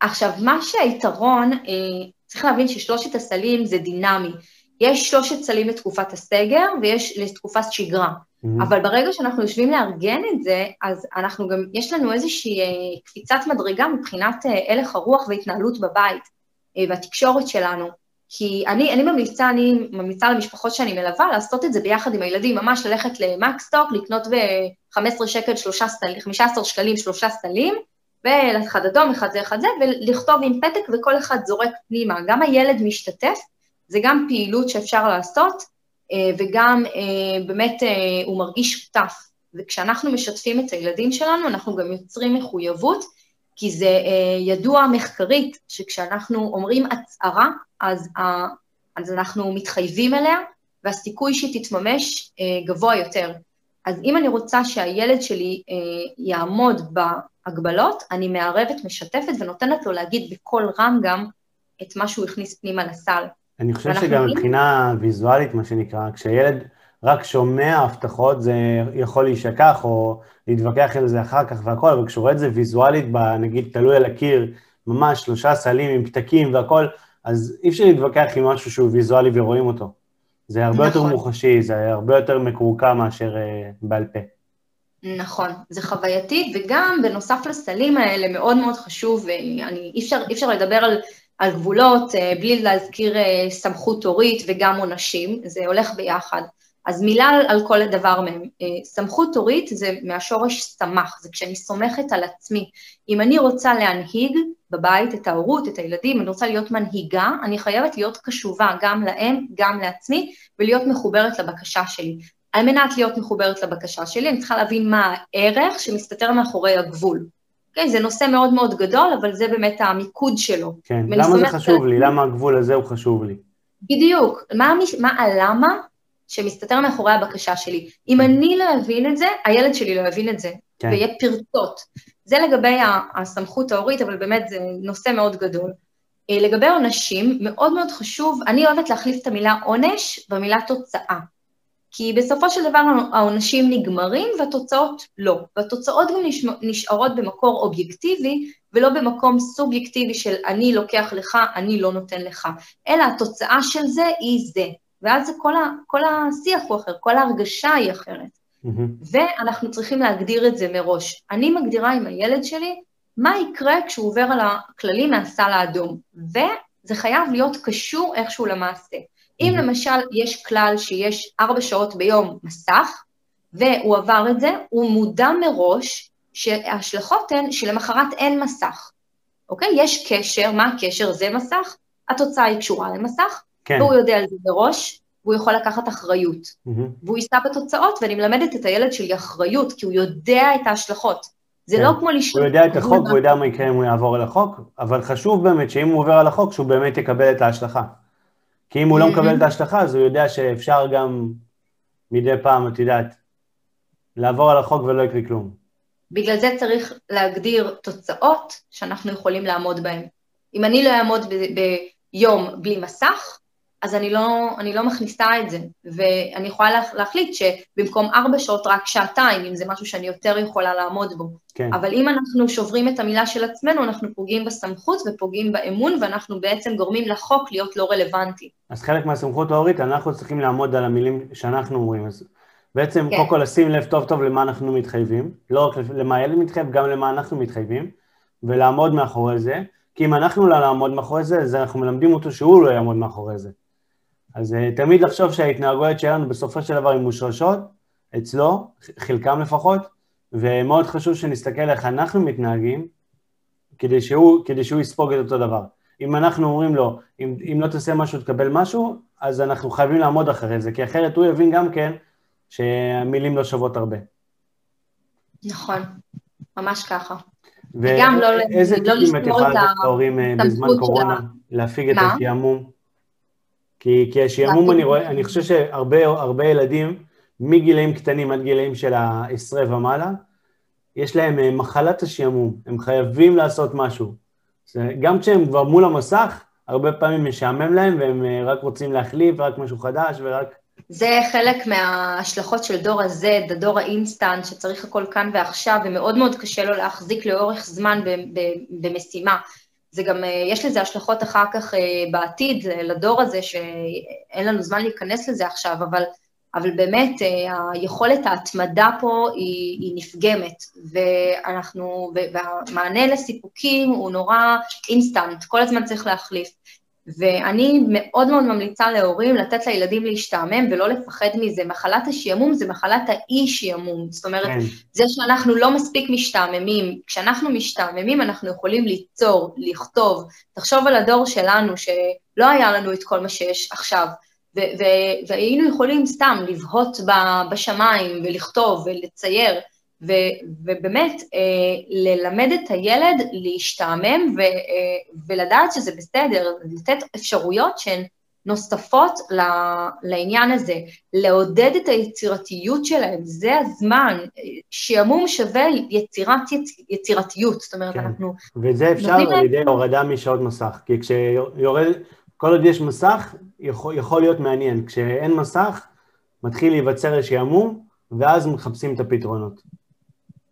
עכשיו, מה שהיתרון, אה, צריך להבין ששלושת הסלים זה דינמי. יש שלושת סלים לתקופת הסגר ויש לתקופת שגרה. Mm-hmm. אבל ברגע שאנחנו יושבים לארגן את זה, אז אנחנו גם, יש לנו איזושהי אה, קפיצת מדרגה מבחינת אה, הלך הרוח והתנהלות בבית אה, והתקשורת שלנו. כי אני, אני ממליצה, אני ממליצה למשפחות שאני מלווה לעשות את זה ביחד עם הילדים, ממש ללכת למקסטוק, לקנות ב-15 שקל שלושה סטלים, 15 שקלים שלושה סטלים, ולאחד אדום, אחד זה, אחד זה, ולכתוב עם פתק וכל אחד זורק פנימה. גם הילד משתתף, זה גם פעילות שאפשר לעשות, אה, וגם אה, באמת אה, הוא מרגיש שותף. וכשאנחנו משתפים את הילדים שלנו, אנחנו גם יוצרים מחויבות, כי זה ידוע מחקרית שכשאנחנו אומרים הצהרה, אז, אז אנחנו מתחייבים אליה, והסיכוי שהיא תתממש גבוה יותר. אז אם אני רוצה שהילד שלי יעמוד בהגבלות, אני מערבת, משתפת ונותנת לו להגיד בקול רם גם את מה שהוא הכניס פנימה לסל. אני חושב שגם מבחינה ויזואלית, מה שנקרא, כשילד רק שומע הבטחות, זה יכול להישכח או להתווכח עם זה אחר כך והכל, אבל כשהוא רואה את זה ויזואלית, נגיד תלוי על הקיר, ממש שלושה סלים עם פתקים והכל, אז אי אפשר להתווכח עם משהו שהוא ויזואלי ורואים אותו. זה הרבה נכון. יותר מוחשי, זה הרבה יותר מקורקע מאשר uh, בעל פה. נכון, זה חווייתי, וגם בנוסף לסלים האלה מאוד מאוד חשוב, ואני, אי אפשר, אי אפשר לדבר על על גבולות, אה, בלי להזכיר אה, סמכות הורית וגם עונשים, זה הולך ביחד. אז מילה על כל דבר מהם. אה, סמכות הורית זה מהשורש סמך, זה כשאני סומכת על עצמי. אם אני רוצה להנהיג בבית את ההורות, את הילדים, אני רוצה להיות מנהיגה, אני חייבת להיות קשובה גם להם, גם לעצמי, ולהיות מחוברת לבקשה שלי. על מנת להיות מחוברת לבקשה שלי, אני צריכה להבין מה הערך שמסתתר מאחורי הגבול. כן, זה נושא מאוד מאוד גדול, אבל זה באמת המיקוד שלו. כן, למה זה חשוב לי? למה הגבול הזה הוא חשוב לי? בדיוק, מה, מה הלמה שמסתתר מאחורי הבקשה שלי? אם אני לא אבין את זה, הילד שלי לא יבין את זה, כן. ויהיה פרטות. זה לגבי הסמכות ההורית, אבל באמת זה נושא מאוד גדול. אה, לגבי עונשים, מאוד מאוד חשוב, אני אוהבת להחליף את המילה עונש במילה תוצאה. כי בסופו של דבר העונשים נגמרים והתוצאות לא. והתוצאות גם נשארות במקור אובייקטיבי ולא במקום סובייקטיבי של אני לוקח לך, אני לא נותן לך, אלא התוצאה של זה היא זה. ואז כל, ה, כל השיח הוא אחר, כל ההרגשה היא אחרת. Mm-hmm. ואנחנו צריכים להגדיר את זה מראש. אני מגדירה עם הילד שלי מה יקרה כשהוא עובר על הכללים מהסל האדום, וזה חייב להיות קשור איכשהו למעשה. אם למשל יש כלל שיש ארבע שעות ביום מסך, והוא עבר את זה, הוא מודע מראש שההשלכות הן שלמחרת אין מסך, אוקיי? יש קשר, מה הקשר? זה מסך, התוצאה היא קשורה למסך, כן. והוא יודע על זה מראש, והוא יכול לקחת אחריות. Mm-hmm. והוא יישא בתוצאות, ואני מלמדת את הילד שלי אחריות, כי הוא יודע את ההשלכות. זה כן. לא כמו לשאול... הוא יודע את החוק, הוא יודע מה יקרה אם הוא יעבור על החוק, אבל חשוב באמת שאם הוא עובר על החוק, שהוא באמת יקבל את ההשלכה. כי אם הוא לא מקבל את ההשלכה, אז הוא יודע שאפשר גם מדי פעם, את יודעת, לעבור על החוק ולא יקרה כלום. בגלל זה צריך להגדיר תוצאות שאנחנו יכולים לעמוד בהן. אם אני לא אעמוד ביום בלי מסך, אז אני לא, אני לא מכניסה את זה, ואני יכולה לה, להחליט שבמקום ארבע שעות רק שעתיים, אם זה משהו שאני יותר יכולה לעמוד בו. כן. אבל אם אנחנו שוברים את המילה של עצמנו, אנחנו פוגעים בסמכות ופוגעים באמון, ואנחנו בעצם גורמים לחוק להיות לא רלוונטי. אז חלק מהסמכות ההורית, אנחנו צריכים לעמוד על המילים שאנחנו אומרים. אז בעצם, כן. קודם כל לשים לב טוב טוב למה אנחנו מתחייבים, לא רק למה הילד מתחייב, גם למה אנחנו מתחייבים, ולעמוד מאחורי זה, כי אם אנחנו לא נעמוד מאחורי זה, אז אנחנו מלמדים אותו שהוא לא יעמוד מאחורי זה. אז uh, תמיד לחשוב שההתנהגויות שלנו בסופו של דבר הן מושרשות, אצלו, חלקם לפחות, ומאוד חשוב שנסתכל איך אנחנו מתנהגים, כדי שהוא, כדי שהוא יספוג את אותו דבר. אם אנחנו אומרים לו, אם, אם לא תעשה משהו תקבל משהו, אז אנחנו חייבים לעמוד אחרי זה, כי אחרת הוא יבין גם כן שהמילים לא שוות הרבה. נכון, ממש ככה. וגם לא, איזה לא טיפים את להורים אה, בזמן קורונה, להפיג את השעמום? כי, כי השעמום, אני רואה, אני חושב שהרבה ילדים, מגילאים קטנים עד גילאים של העשרה ומעלה, יש להם אה, מחלת השעמום, הם חייבים לעשות משהו. גם כשהם כבר מול המסך, הרבה פעמים משעמם להם והם אה, רק רוצים להחליף, רק משהו חדש ורק... זה חלק מההשלכות של דור ה-Z, הדור האינסטנט, שצריך הכל כאן ועכשיו, ומאוד מאוד קשה לו להחזיק לאורך זמן במשימה. זה גם, אה, יש לזה השלכות אחר כך אה, בעתיד, לדור הזה, שאין לנו זמן להיכנס לזה עכשיו, אבל, אבל באמת היכולת ההתמדה פה היא, היא נפגמת, ואנחנו, והמענה לסיפוקים הוא נורא אינסטנט, כל הזמן צריך להחליף. ואני מאוד מאוד ממליצה להורים לתת לילדים להשתעמם ולא לפחד מזה. מחלת השעמום זה מחלת האי-שעמום. זאת אומרת, כן. זה שאנחנו לא מספיק משתעממים, כשאנחנו משתעממים אנחנו יכולים ליצור, לכתוב. תחשוב על הדור שלנו, שלא היה לנו את כל מה שיש עכשיו, והיינו יכולים סתם לבהות בשמיים ולכתוב ולצייר. ו- ובאמת אה, ללמד את הילד להשתעמם ו- אה, ולדעת שזה בסדר, לתת אפשרויות שהן נוספות ל- לעניין הזה, לעודד את היצירתיות שלהם, זה הזמן, שעמום שווה יצירת יצ- יצירתיות, זאת אומרת, כן. אנחנו... וזה אפשר על ידי הורדה משעות מסך, כי כשיורד, כל עוד יש מסך, יכול, יכול להיות מעניין, כשאין מסך, מתחיל להיווצר שעמום, ואז מחפשים את הפתרונות.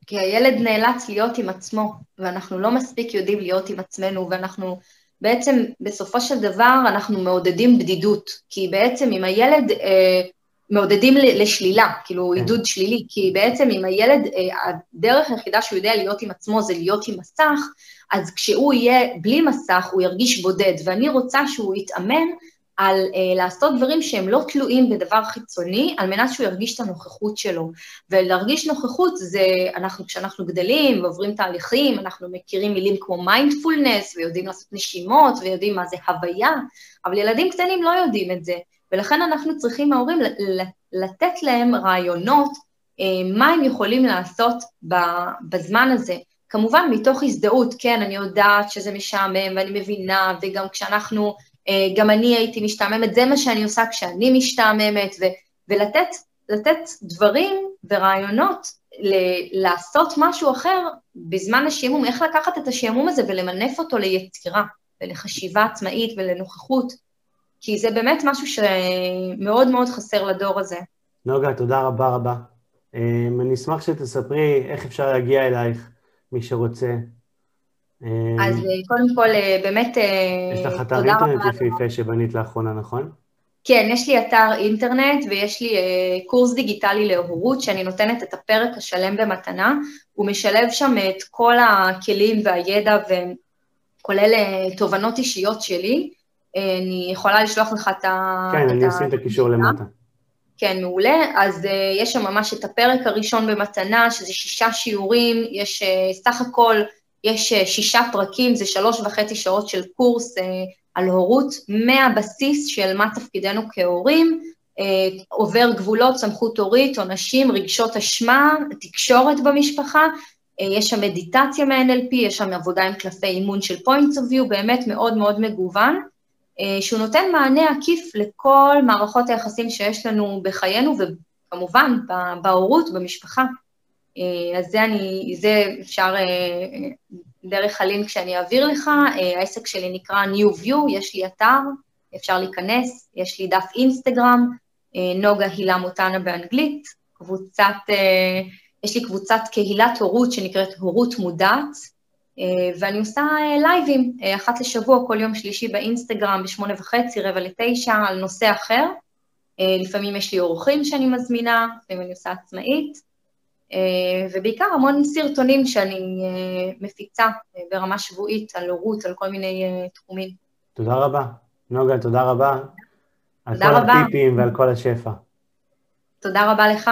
כי הילד נאלץ להיות עם עצמו, ואנחנו לא מספיק יודעים להיות עם עצמנו, ואנחנו בעצם, בסופו של דבר, אנחנו מעודדים בדידות, כי בעצם אם הילד, אה, מעודדים לשלילה, כאילו כן. עידוד שלילי, כי בעצם אם הילד, אה, הדרך היחידה שהוא יודע להיות עם עצמו זה להיות עם מסך, אז כשהוא יהיה בלי מסך, הוא ירגיש בודד, ואני רוצה שהוא יתאמן על uh, לעשות דברים שהם לא תלויים בדבר חיצוני, על מנת שהוא ירגיש את הנוכחות שלו. ולהרגיש נוכחות זה, אנחנו, כשאנחנו גדלים ועוברים תהליכים, אנחנו מכירים מילים כמו מיינדפולנס, ויודעים לעשות נשימות, ויודעים מה זה הוויה, אבל ילדים קטנים לא יודעים את זה, ולכן אנחנו צריכים, ההורים, לתת להם רעיונות, uh, מה הם יכולים לעשות בזמן הזה. כמובן, מתוך הזדהות, כן, אני יודעת שזה משעמם, ואני מבינה, וגם כשאנחנו... אה, גם אני הייתי משתעממת, זה מה שאני עושה כשאני משתעממת, ו, ולתת לתת דברים ורעיונות ל- לעשות משהו אחר בזמן השעמום, איך לקחת את השעמום הזה ולמנף אותו ליצירה ולחשיבה עצמאית ולנוכחות, כי זה באמת משהו שמאוד מאוד חסר לדור הזה. נוגה, תודה רבה רבה. אני אשמח שתספרי איך אפשר להגיע אלייך, מי שרוצה. אז קודם כל, באמת, יש לך אתר אינטרנט יפהפה שבנית לאחרונה, נכון? כן, יש לי אתר אינטרנט ויש לי קורס דיגיטלי להורות שאני נותנת את הפרק השלם במתנה, הוא משלב שם את כל הכלים והידע וכולל תובנות אישיות שלי. אני יכולה לשלוח לך את ה... כן, אני אשים את הקישור למטה. כן, מעולה. אז uh, יש שם ממש את הפרק הראשון במתנה, שזה שישה שיעורים, יש uh, סך הכל, יש uh, שישה פרקים, זה שלוש וחצי שעות של קורס, uh, על הורות מהבסיס של מה תפקידנו כהורים, אה, עובר גבולות, סמכות הורית, עונשים, רגשות אשמה, תקשורת במשפחה, אה, יש שם מדיטציה מה-NLP, יש שם עבודה עם קלפי אימון של points of view, באמת מאוד מאוד מגוון, אה, שהוא נותן מענה עקיף לכל מערכות היחסים שיש לנו בחיינו, וכמובן בהורות, במשפחה. אז זה אני, זה אפשר דרך הלינק שאני אעביר לך, אה, העסק שלי נקרא New View, יש לי אתר, אפשר להיכנס, יש לי דף אינסטגרם, אה, נוגה הילה מוטנה באנגלית, קבוצת, אה, יש לי קבוצת קהילת הורות שנקראת הורות מודעת, ואני עושה לייבים אחת לשבוע, כל יום שלישי באינסטגרם, בשמונה וחצי, רבע לתשע, על נושא אחר. לפעמים יש לי אורחים שאני מזמינה, לפעמים אני עושה עצמאית. אה, ובעיקר המון סרטונים שאני אה, מפיצה אה, ברמה שבועית על הורות, על כל מיני תחומים. תודה רבה. נוגה, תודה רבה. תודה על כל רבה. הטיפים ועל כל השפע. תודה רבה לך.